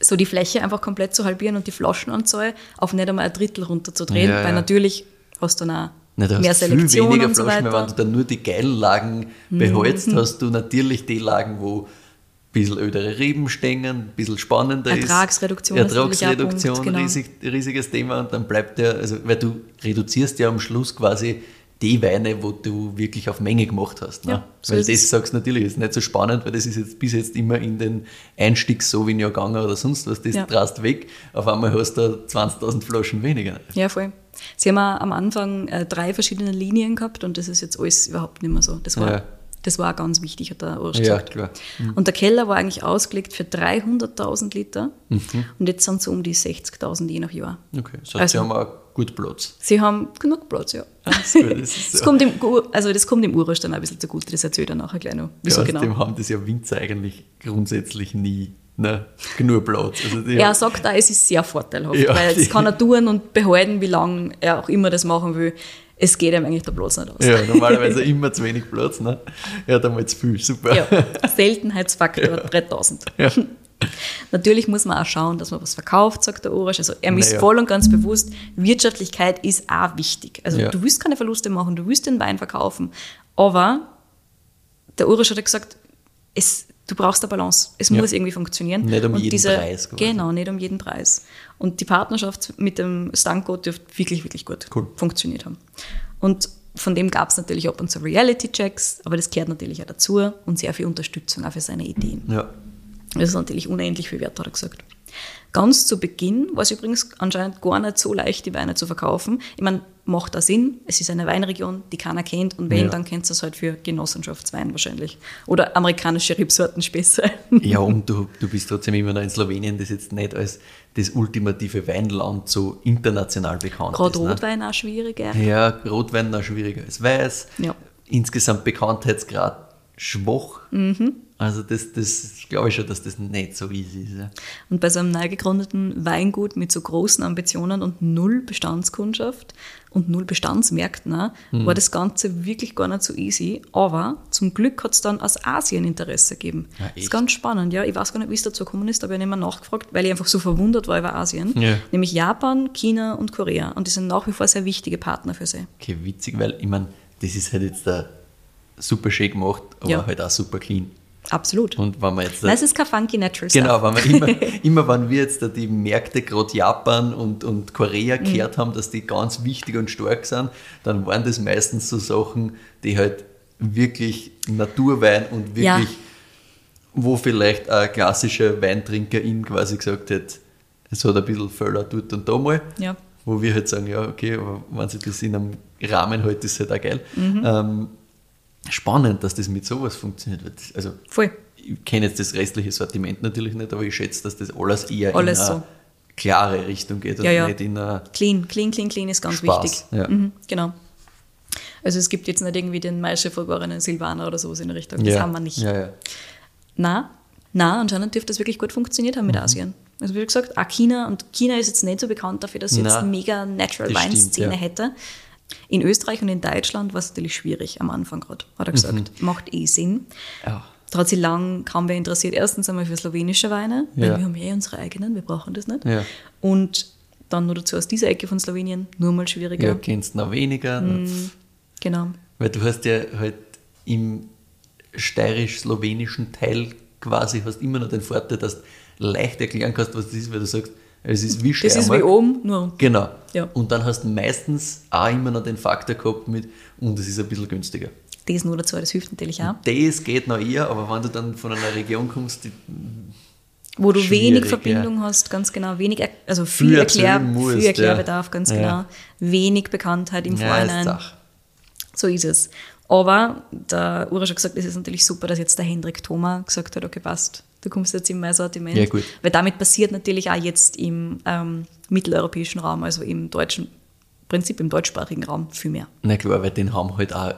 so die Fläche einfach komplett zu halbieren und die Flaschenanzahl auf nicht einmal ein Drittel runterzudrehen, Ja, weil ja. natürlich hast du dann auch Na, du mehr hast viel Selektion weniger und so Flaschen, weil wenn weiter. Mhm. du dann nur die geilen Lagen behältst, hast du natürlich die Lagen, wo ein bisschen ödere Reben stehen, ein bisschen spannender Ertragsreduktion ist. Ertragsreduktion, genau. riesig, riesiges Thema und dann bleibt ja, also weil du reduzierst ja am Schluss quasi die Weine, wo du wirklich auf Menge gemacht hast. Ne? Ja, so weil das sagst du natürlich, ist nicht so spannend, weil das ist jetzt bis jetzt immer in den Einstiegssauvignon gegangen oder sonst was, das Ja. drast weg, auf einmal hast du 20.000 Flaschen weniger. Ja, voll. Sie haben am Anfang äh, drei verschiedene Linien gehabt und das ist jetzt alles überhaupt nicht mehr so. Das war, Ja. das war ganz wichtig, hat der Urs Ja, gesagt. klar. Und der Keller war eigentlich ausgelegt für 300.000 Liter Mhm. und jetzt sind es so um die 60.000 je nach Jahr. Okay, das heißt, Also- sie haben auch gut Platz. Sie haben genug Platz, ja. Das gut, das so. kommt im, also das kommt im Urasch dann ein bisschen zugute, das erzählt er nachher gleich noch. Wieso ja, genau? Außerdem haben das ja Winzer eigentlich grundsätzlich nie ne, genug Platz. Also Er haben- sagt auch, es ist sehr vorteilhaft, Ja, weil das kann er tun und behalten, wie lange er auch immer das machen will. Es geht ihm eigentlich der Platz nicht aus. ja, normalerweise immer zu wenig Platz. Ne? Er hat einmal zu viel, super. Ja, Seltenheitsfaktor 3000. Ja. Natürlich muss man auch schauen, dass man was verkauft, sagt der Urasch. Also er ist Naja. voll und ganz bewusst, Wirtschaftlichkeit ist auch wichtig. Also Ja. du willst keine Verluste machen, du willst den Wein verkaufen. Aber der Urasch hat ja gesagt, es, du brauchst eine Balance. Es ja. muss irgendwie funktionieren. Nicht um und jeden diese, Preis. Quasi. Genau, nicht um jeden Preis. Und die Partnerschaft mit dem Stanko dürfte wirklich, wirklich gut cool. funktioniert haben. Und von dem gab es natürlich ab und zu Reality-Checks, aber das gehört natürlich auch dazu und sehr viel Unterstützung auch für seine Ideen. Ja. Das ist natürlich unendlich viel wert, hat er gesagt. Ganz zu Beginn war es übrigens anscheinend gar nicht so leicht, die Weine zu verkaufen. Ich meine, macht da Sinn. Es ist eine Weinregion, die keiner kennt. Und wenn, ja. dann kennt es halt für Genossenschaftswein wahrscheinlich. Oder amerikanische Rebsorten Späße. Ja, und du, du bist trotzdem immer noch in Slowenien, das jetzt nicht als das ultimative Weinland so international bekannt Gerade ist. Gerade Rotwein ne? auch schwieriger. Ja, Rotwein auch schwieriger als Weiß. Ja. Insgesamt Bekanntheitsgrad schwach. Mhm. Also das, das glaube ich schon, dass das nicht so easy ist. Ja. Und bei so einem neu gegründeten Weingut mit so großen Ambitionen und null Bestandskundschaft und null Bestandsmärkten mhm. war das Ganze wirklich gar nicht so easy. Aber zum Glück hat es dann aus Asien Interesse gegeben. Ja, das ist ganz spannend, ja. Ich weiß gar nicht, wie es dazu gekommen ist, aber ich habe nicht mehr nachgefragt, weil ich einfach so verwundert war über Asien. Ja. Nämlich Japan, China und Korea. Und die sind nach wie vor sehr wichtige Partner für sie. Okay, witzig, weil ich meine, das ist halt jetzt der super schön gemacht, aber ja. halt auch super clean. Absolut. Und wenn man jetzt. Das ist kein funky natural Genau, wenn wir immer, immer wenn wir jetzt da die Märkte, gerade Japan und, und Korea mhm. gehört haben, dass die ganz wichtig und stark sind, dann waren das meistens so Sachen, die halt wirklich Naturwein und wirklich, ja. wo vielleicht ein klassischer Weintrinkerin quasi gesagt hat, es hat ein bisschen Völler dort und da mal. Ja. Wo wir halt sagen, ja, okay, aber wenn sich das in einem Rahmen hält, ist halt auch geil. Mhm. Ähm, spannend, dass das mit sowas funktioniert. Also, Voll. Ich kenne jetzt das restliche Sortiment natürlich nicht, aber ich schätze, dass das alles eher alles in eine so. klare Richtung geht und ja, ja. nicht in eine Clean, clean, clean, clean ist ganz Spaß. wichtig. Ja. Mhm, genau. Also es gibt jetzt nicht irgendwie den vergorenen Silvaner oder sowas in der Richtung. Das haben wir nicht. Ja, ja. Na, na, anscheinend dürfte das wirklich gut funktioniert haben mit Mhm. Asien. Also wie gesagt, auch China und China ist jetzt nicht so bekannt dafür, dass es jetzt eine mega Natural Wine Szene ja. hätte. In Österreich und in Deutschland war es natürlich schwierig am Anfang gerade, hat er gesagt. Macht eh Sinn. Ja. Da hat sich lang kaum wer interessiert. Erstens einmal für slowenische Weine, weil Ja. wir haben eh unsere eigenen, wir brauchen das nicht. Ja. Und dann nur dazu aus dieser Ecke von Slowenien nur mal schwieriger. Ja, kennst noch weniger. Mhm. Genau. Weil du hast ja halt im steirisch-slowenischen Teil quasi hast immer noch den Vorteil, dass du leicht erklären kannst, was das ist, weil du sagst, es ist wie Das ist wie oben, nur Genau. Ja. Und dann hast du meistens auch immer noch den Faktor gehabt mit, und es ist ein bisschen günstiger. das nur dazu, das hilft natürlich auch. Das geht noch eher, aber wenn du dann von einer Region kommst, die Wo du wenig Verbindung hast, ganz genau, wenig, also viel, Erklär, musst, viel Erklärbedarf, ganz Ja. genau, wenig Bekanntheit im ja, Vorhinein. ist Sache. So ist es. Aber der Ura hat gesagt, es ist natürlich super, dass jetzt der Hendrik Thoma gesagt hat, okay, passt, du kommst jetzt in mein Sortiment. Ja, gut. Weil damit passiert natürlich auch jetzt im ähm, mitteleuropäischen Raum, also im deutschen, Prinzip im deutschsprachigen Raum, viel mehr. Na klar, weil den haben halt auch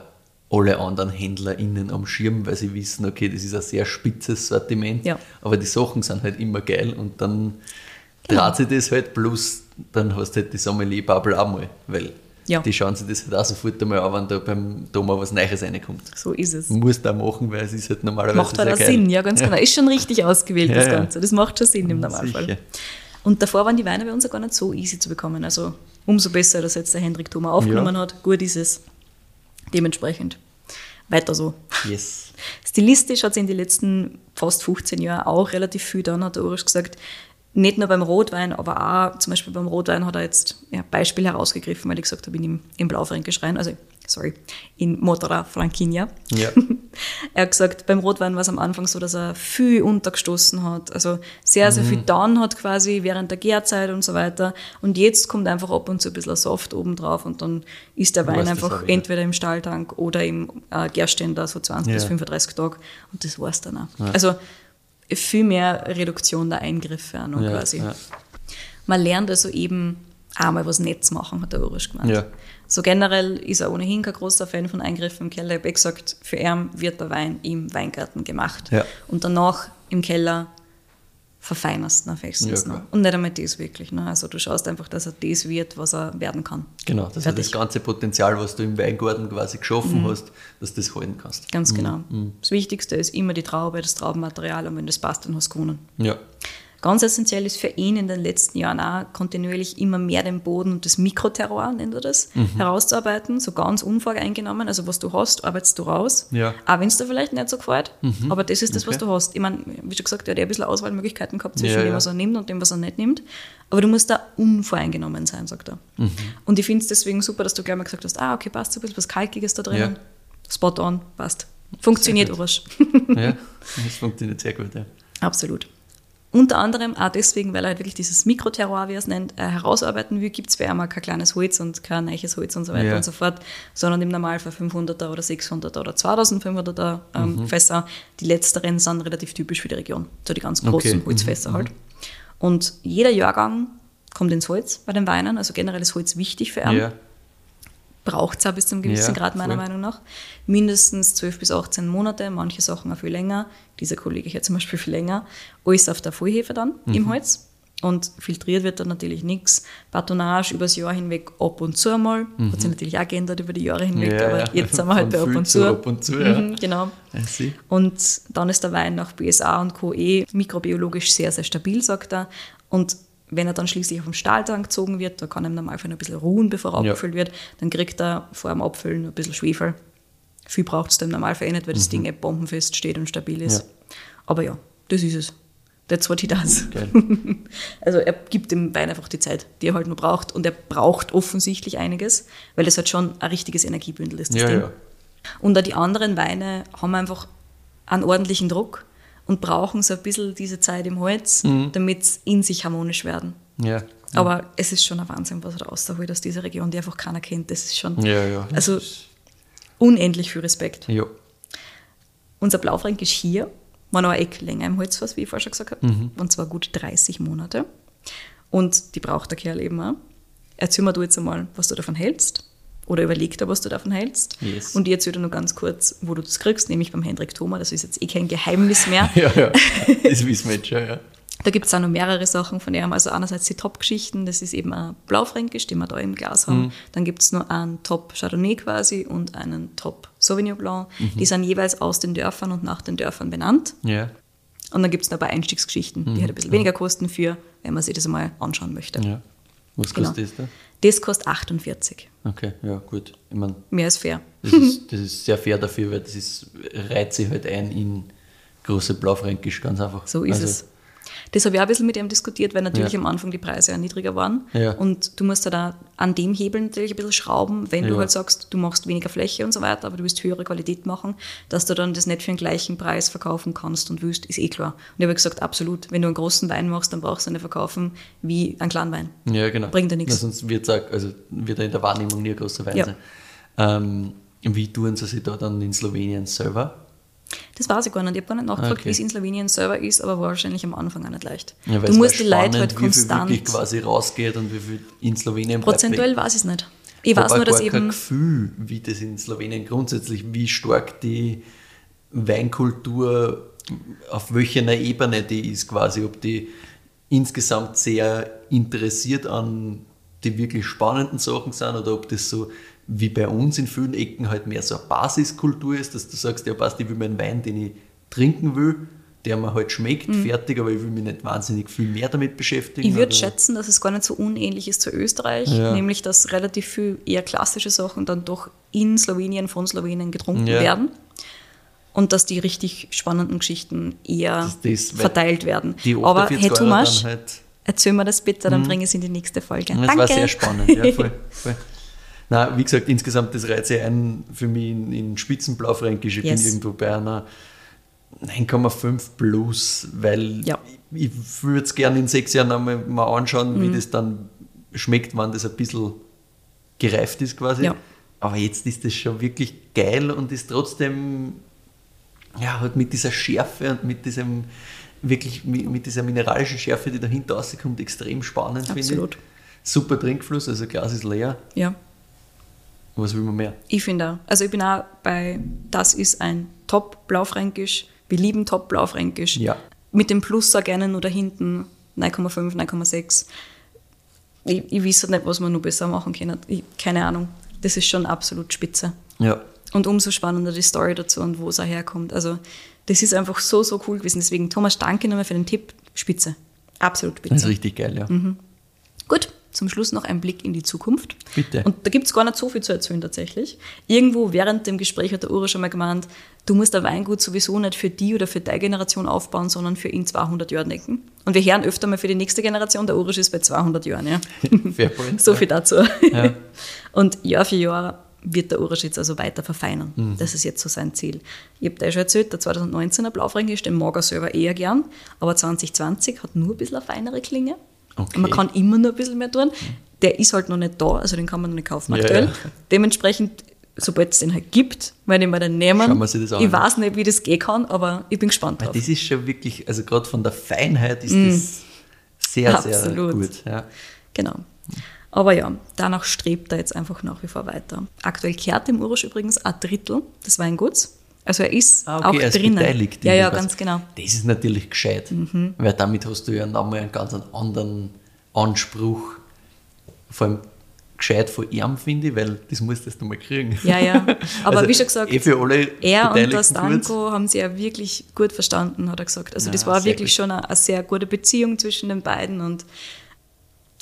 alle anderen HändlerInnen am Schirm, weil sie wissen, okay, das ist ein sehr spitzes Sortiment, Ja. aber die Sachen sind halt immer geil und dann Genau. dreht sich das halt, plus dann hast du halt die Sommelier-Bubble auch mal, weil Ja. die schauen sich das halt auch sofort einmal an, wenn da beim Thomas was Neues reinkommt. So ist es. Muss da machen, weil es ist halt normalerweise Macht halt auch geil. Sinn, ja, ganz genau. Ist schon richtig ausgewählt, Ja, das ja. Ganze. Das macht schon Sinn im Normalfall. Sicher. Und davor waren die Weine bei uns auch gar nicht so easy zu bekommen. Also umso besser, dass jetzt der Hendrik Thoma aufgenommen Ja. hat. Gut ist es. Dementsprechend. Weiter so. Yes. Stilistisch hat sich in den letzten fast 15 Jahren auch relativ viel dann, hat der Urisch gesagt. Nicht nur beim Rotwein, aber auch zum Beispiel beim Rotwein hat er jetzt ja, Beispiel herausgegriffen, weil ich gesagt habe, in ihm im Blaufränkisch rein, also sorry, in Motora Franquinha. Ja. Er hat gesagt, beim Rotwein war es am Anfang so, dass er viel untergestoßen hat. Also sehr, sehr viel down hat quasi während der Gärzeit und so weiter. Und jetzt kommt einfach ab und zu ein bisschen Soft oben drauf und dann ist der Wein einfach entweder im Stalltank oder im äh, Gärständer so 20 bis Ja. 35 Tage. Und das war's dann auch. Also viel mehr Reduktion der Eingriffe auch noch Ja, quasi. ja. Man lernt also eben einmal was Nettes machen, hat der Urisch gemeint. Ja. So generell ist er ohnehin kein großer Fan von Eingriffen im Keller. Ich habe eh gesagt, für ihn wird der Wein im Weingarten gemacht. Und danach im Keller verfeinerst du ihn höchstens Ja, noch. Und nicht einmal das wirklich. Ne? Also du schaust einfach, dass er das wird, was er werden kann. Genau, dass du Fertig. das ganze Potenzial, was du im Weingarten quasi geschaffen Mhm. hast, dass du das halten kannst. Ganz genau. Das Wichtigste ist immer die Traube, das Traubenmaterial und wenn das passt, dann hast du gewonnen. Ja. Ganz essentiell ist für ihn in den letzten Jahren auch kontinuierlich immer mehr den Boden und das Mikroterroir, nennt er das, mhm. herauszuarbeiten, so ganz unvoreingenommen. Also was du hast, arbeitest du raus. Ja. Auch wenn es dir vielleicht nicht so gefällt, mhm. aber das ist das, okay. was du hast. Ich meine, wie schon gesagt, er hat ja ein bisschen Auswahlmöglichkeiten gehabt zwischen ja, dem, was er nimmt und dem, was er nicht nimmt. Aber du musst da unvoreingenommen sein, sagt er. Mhm. Und ich finde es deswegen super, dass du gleich mal gesagt hast, ah, okay, passt so ein bisschen was Kalkiges da drin. Ja. Spot on, passt. Funktioniert Urasch. ja, das funktioniert sehr gut, ja. Absolut. Unter anderem auch deswegen, weil er halt wirklich dieses Mikroterror, wie er es nennt, äh, herausarbeiten will, gibt es für einmal kein kleines Holz und kein neues Holz und so weiter ja. und so fort, sondern im Normalfall 500er oder 600er oder 2500er ähm, mhm. Fässer. Die letzteren sind relativ typisch für die Region, so die ganz großen okay. Holzfässer mhm. halt. Und jeder Jahrgang kommt ins Holz bei den Weinen, also generell ist Holz wichtig für ihn. Ja braucht es auch bis zum gewissen ja, Grad, meiner voll. Meinung nach. Mindestens 12 bis 18 Monate, manche Sachen auch viel länger. Dieser Kollege hier zum Beispiel viel länger. Alles auf der Vollhefe dann mhm. im Holz. Und filtriert wird dann natürlich nichts. Batonage übers Jahr hinweg ab und zu einmal. Mhm. Hat sich natürlich auch geändert über die Jahre hinweg, ja, aber jetzt sind wir halt bei ab und zu. Ab und zu ja. Mhm, genau. Und dann ist der Wein nach BSA und Co. eh mikrobiologisch sehr, sehr stabil, sagt er. Und wenn er dann schließlich auf dem Stahltank gezogen wird, da kann er im Normalfall noch ein bisschen ruhen, bevor er ja. abgefüllt wird, dann kriegt er vor dem Abfüllen ein bisschen Schwefel. Viel braucht es im Normalfall eh nicht, weil das mhm. Ding eh bombenfest steht und stabil ist. Ja. Aber ja, das ist es. That's what he does. also er gibt dem Wein einfach die Zeit, die er halt nur braucht. Und er braucht offensichtlich einiges, weil es halt schon ein richtiges Energiebündel ist, das ja, Ding. Ja. Und auch die anderen Weine haben einfach einen ordentlichen Druck und brauchen so ein bisschen diese Zeit im Holz, mhm. damit sie in sich harmonisch werden. Ja, ja. Aber es ist schon ein Wahnsinn, was er rausholt aus dieser Region, die einfach keiner kennt. Das ist schon ja, ja. also unendlich viel Respekt. Ja. Unser Blaufränkisch hier war noch ein Eck länger im Holzfass, wie ich vorher schon gesagt habe, mhm. und zwar gut 30 Monate. Und die braucht der Kerl eben auch. Erzähl mir du jetzt einmal, was du davon hältst oder überlegt habe, was du davon hältst. Yes. Und erzähle dir nur ganz kurz, wo du das kriegst, nämlich beim Hendrik Thoma. Das ist jetzt eh kein Geheimnis mehr. ja, ja, das wissen wir jetzt schon, ja. Da gibt es auch noch mehrere Sachen von ihm. Also einerseits die Top-Geschichten, das ist eben ein Blaufränkisch, den wir da im Glas haben. Mhm. Dann gibt es noch einen Top Chardonnay quasi und einen Top Sauvignon Blanc. Mhm. Die sind jeweils aus den Dörfern und nach den Dörfern benannt. Ja. Und dann gibt es noch ein paar Einstiegsgeschichten, mhm. die halt ein bisschen weniger kosten für, wenn man sich das einmal anschauen möchte. Ja. Was kostet genau. das da? Das kostet 48. Okay, ja, gut. Ich mein, Mehr als fair. Das ist, das ist sehr fair dafür, weil das ist, reiht sich halt ein in große Blaufränkisch, ganz einfach. So ist also, es. Das habe ich auch ein bisschen mit ihm diskutiert, weil natürlich ja. am Anfang die Preise ja niedriger waren. Ja. Und du musst ja da an dem Hebel natürlich ein bisschen schrauben, wenn ja. du halt sagst, du machst weniger Fläche und so weiter, aber du willst höhere Qualität machen, dass du dann das nicht für den gleichen Preis verkaufen kannst und willst, ist eh klar. Und ich habe gesagt, absolut, wenn du einen großen Wein machst, dann brauchst du nicht verkaufen wie einen kleinen Wein. Ja, genau. Bringt ja nichts. sonst wird es also wird er in der Wahrnehmung nie ein großer Wein sein. Ähm, wie tun sie sich da dann in Slowenien selber? Das weiß ich gar nicht. Ich habe gar nicht nachgefragt, okay. wie es in Slowenien selber ist, aber wahrscheinlich am Anfang auch nicht leicht. Ja, du musst die Leute halt konstant. Wie viel quasi rausgeht und wie viel in Slowenien bleibt. Prozentuell weiß ich es nicht. Ich weiß nur, dass eben. kein Gefühl, wie das in Slowenien grundsätzlich, wie stark die Weinkultur, auf welcher Ebene die ist, quasi, ob die insgesamt sehr interessiert an die wirklich spannenden Sachen sind oder ob das so wie bei uns in vielen Ecken halt mehr so eine Basiskultur ist, dass du sagst, ja passt, ich will meinen Wein, den ich trinken will, der mir halt schmeckt, mhm. fertig, aber ich will mich nicht wahnsinnig viel mehr damit beschäftigen. Ich würde schätzen, dass es gar nicht so unähnlich ist zu Österreich, ja. nämlich dass relativ viel eher klassische Sachen dann doch in Slowenien, von Slowenien getrunken ja. werden und dass die richtig spannenden Geschichten eher das, das, verteilt werden. Aber hey Thomas, halt erzähl mir das bitte, dann mhm. bringe ich es in die nächste Folge. Das Danke. war sehr spannend, ja, voll, voll. Na, wie gesagt, insgesamt das reizt sich ein für mich in, in Spitzenblaufränkisch. Ich yes. bin irgendwo bei einer 9,5 plus, weil ja. ich, ich würde es gerne in sechs Jahren einmal mal anschauen, mhm. wie das dann schmeckt, wann das ein bisschen gereift ist quasi. Ja. Aber jetzt ist das schon wirklich geil und ist trotzdem ja, halt mit dieser Schärfe und mit diesem wirklich mit, mit dieser mineralischen Schärfe, die dahinter rauskommt, extrem spannend, finde ich. Super Trinkfluss, also Glas ist leer. Ja. Was will man mehr? Ich finde auch. Also ich bin auch bei, das ist ein Top-Blaufränkisch. Wir lieben Top-Blaufränkisch. Ja. Mit dem Plus auch gerne nur da hinten 9,5, 9,6. Ich, ich weiß halt nicht, was man nur besser machen kann. Ich, keine Ahnung. Das ist schon absolut spitze. Ja. Und umso spannender die Story dazu und wo es auch herkommt. Also das ist einfach so, so cool gewesen. Deswegen, Thomas, danke nochmal für den Tipp. Spitze. Absolut bitte. Das ist richtig geil, ja. Mhm. Gut, zum Schluss noch ein Blick in die Zukunft. Bitte. Und da gibt es gar nicht so viel zu erzählen tatsächlich. Irgendwo während dem Gespräch hat der Uri schon mal gemeint, du musst ein Weingut sowieso nicht für die oder für deine Generation aufbauen, sondern für in 200 Jahren denken. Und wir hören öfter mal für die nächste Generation, der Urisch ist bei 200 Jahren. Ja. Point, so viel dazu. Ja. Und Jahr für Jahr wird der Urisch jetzt also weiter verfeinern. Mhm. Das ist jetzt so sein Ziel. Ich habe dir schon erzählt, der 2019er Blaufränkisch, den mag er selber eher gern, aber 2020 hat nur ein bisschen eine feinere Klinge. Okay. Man kann immer nur ein bisschen mehr tun. Der ist halt noch nicht da, also den kann man noch nicht kaufen aktuell. Ja, ja. Dementsprechend, sobald es den halt gibt, werde ich mir den nehmen. Schauen wir sich das an. Ich weiß nicht, wie das gehen kann, aber ich bin gespannt drauf. Das ist schon wirklich, also gerade von der Feinheit ist mm. das sehr, Absolut. sehr gut. Ja. Genau. Aber ja, danach strebt er jetzt einfach nach wie vor weiter. Aktuell kehrt im Urusch übrigens ein Drittel des Weinguts. Also er ist ah, okay, auch er ist drinnen. Beteiligt ja, ja, ganz genau. Das ist natürlich gescheit, mhm. weil damit hast du ja nochmal einen ganz anderen Anspruch, vor allem gescheit von ihm, finde ich, weil das musstest du mal kriegen. Ja, ja. Aber also, wie schon gesagt, eh er und das Danko haben sich ja wirklich gut verstanden, hat er gesagt. Also ja, das war wirklich gut. schon eine, eine, sehr gute Beziehung zwischen den beiden und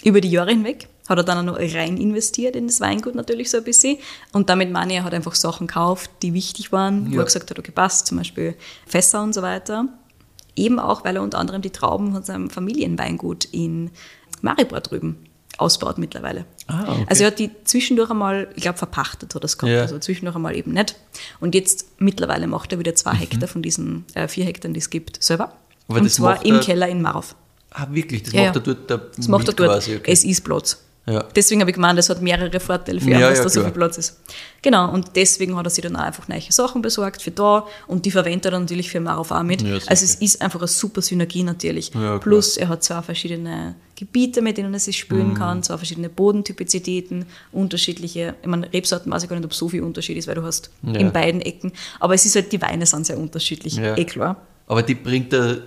über die Jahre hinweg hat er dann auch noch rein investiert in das Weingut natürlich so ein bisschen. Und damit meine ich, er hat einfach Sachen gekauft, die wichtig waren, ja. wo er gesagt hat, okay, passt, zum Beispiel Fässer und so weiter. Eben auch, weil er unter anderem die Trauben von seinem Familienweingut in Maribor drüben ausbaut mittlerweile. Ah, okay. Also er hat die zwischendurch einmal, ich glaube, verpachtet hat das gehabt, ja. also zwischendurch einmal eben nicht. Und jetzt mittlerweile macht er wieder zwei mhm. Hektar von diesen äh, vier Hektar, die es gibt, selber. Aber und zwar im Keller in Marov. Ah, wirklich? Das ja, macht er dort da Das macht er dort. Quasi, okay. Es ist Platz. Ja. Deswegen habe ich gemeint, es hat mehrere Vorteile für ihn, ja, dass ja, da so viel Platz ist. Genau, und deswegen hat er sich dann auch einfach neue Sachen besorgt für da und die verwendet er dann natürlich für Marov auch mit. also es ist einfach eine super Synergie natürlich. Plus er hat zwei verschiedene Gebiete, mit denen er sich spülen mhm. kann, zwei verschiedene Bodentypizitäten, unterschiedliche, ich meine, Rebsorten weiß ich gar nicht, ob so viel Unterschied ist, weil du hast in beiden Ecken, aber es ist halt, die Weine sind sehr unterschiedlich, eh klar. Aber die bringt er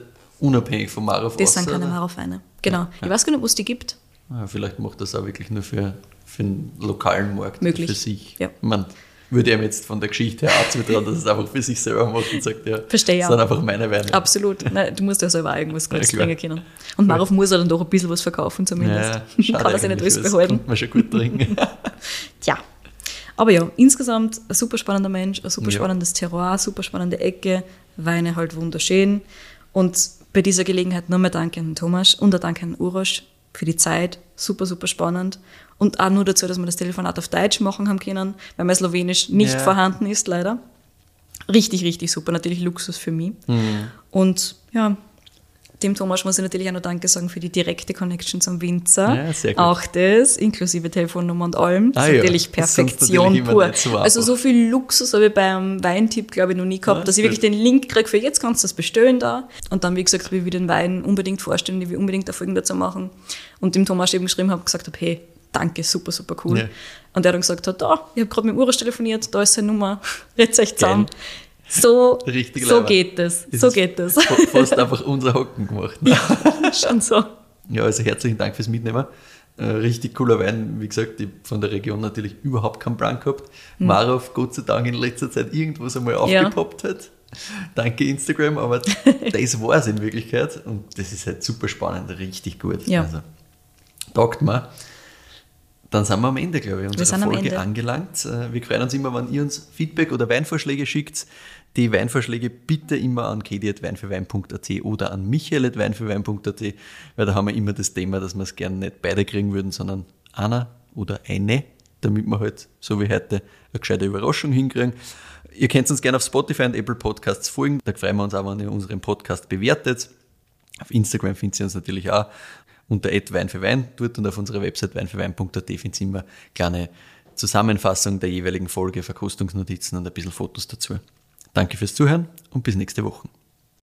unabhängig vom Marov Das sind keine Marov-Weine, genau. Ich weiß gar nicht, wo es die gibt. Ja, vielleicht macht das auch wirklich nur für, für den lokalen Markt, Möglich. für sich. Ja. Meine, würde ihm jetzt von der Geschichte her auch zutrauen, dass es einfach für sich selber macht und sagt, ja, Verstehe das sind einfach meine Weine. Absolut. Nein, du musst ja selber auch irgendwas Gutes ja, bringen können. Und Marov muss er dann doch ein bisschen was verkaufen zumindest. Ja, Kann er sich nicht alles behalten. Man schon gut trinken. Tja. Aber ja, insgesamt ein super spannender Mensch, ein super spannendes Terroir, super spannende Ecke, Weine halt wunderschön. Und bei dieser Gelegenheit nochmal Danke an Thomas und ein Danke an Urosch für die Zeit. Super, super spannend. Und auch nur dazu, dass wir das Telefonat auf Deutsch machen haben können, weil mein Slowenisch nicht ja. vorhanden ist, leider. Richtig, richtig super. Natürlich Luxus für mich. Mhm. Und ja, dem Thomas muss ich natürlich auch noch Danke sagen für die direkte Connection zum Winzer. Ja, sehr gut. Auch das, inklusive Telefonnummer und allem. Das ah, ist natürlich ja. Perfektion natürlich pur. So also so viel Luxus habe ich beim Weintipp, glaube ich, noch nie gehabt, ja, dass ich wirklich den Link kriege für jetzt kannst du das bestellen da. Und dann, wie gesagt, wie wir den Wein unbedingt vorstellen, die wir unbedingt Erfolgen dazu machen. Und dem Thomas eben geschrieben habe, gesagt habe, hey, danke, super, super cool. Und der dann gesagt hat, da, ich habe gerade mit dem Urs telefoniert, da ist seine Nummer, redet euch zusammen. Geil. So, so geht das. So geht das. Fast einfach unser Hocken gemacht. Ne? Ja, schon so. Ja, also herzlichen Dank fürs Mitnehmen. Äh, richtig cooler Wein. Wie gesagt, ich von der Region natürlich überhaupt keinen Plan gehabt. Mhm. Marov, Gott sei Dank, in letzter Zeit irgendwo so mal aufgepoppt ja. hat. Danke Instagram, aber das war es in Wirklichkeit. Und das ist halt super spannend, richtig gut. Ja. Also, taugt mir. Dann sind wir am Ende, glaube ich, unserer Folge angelangt. Äh, wir freuen uns immer, wenn ihr uns Feedback oder Weinvorschläge schickt. Die Weinvorschläge bitte immer an kedi.weinfürwein.at oder an michael.weinfürwein.at, weil da haben wir immer das Thema, dass wir es gerne nicht beide kriegen würden, sondern einer oder eine, damit wir halt, so wie heute, eine gescheite Überraschung hinkriegen. Ihr könnt uns gerne auf Spotify und Apple Podcasts folgen. Da freuen wir uns auch, wenn ihr unseren Podcast bewertet. Auf Instagram findet ihr uns natürlich auch unter Wein dort und auf unserer Website weinfürwein.at findet ihr immer kleine Zusammenfassung der jeweiligen Folge, Verkostungsnotizen und ein bisschen Fotos dazu. Danke fürs Zuhören und bis nächste Woche.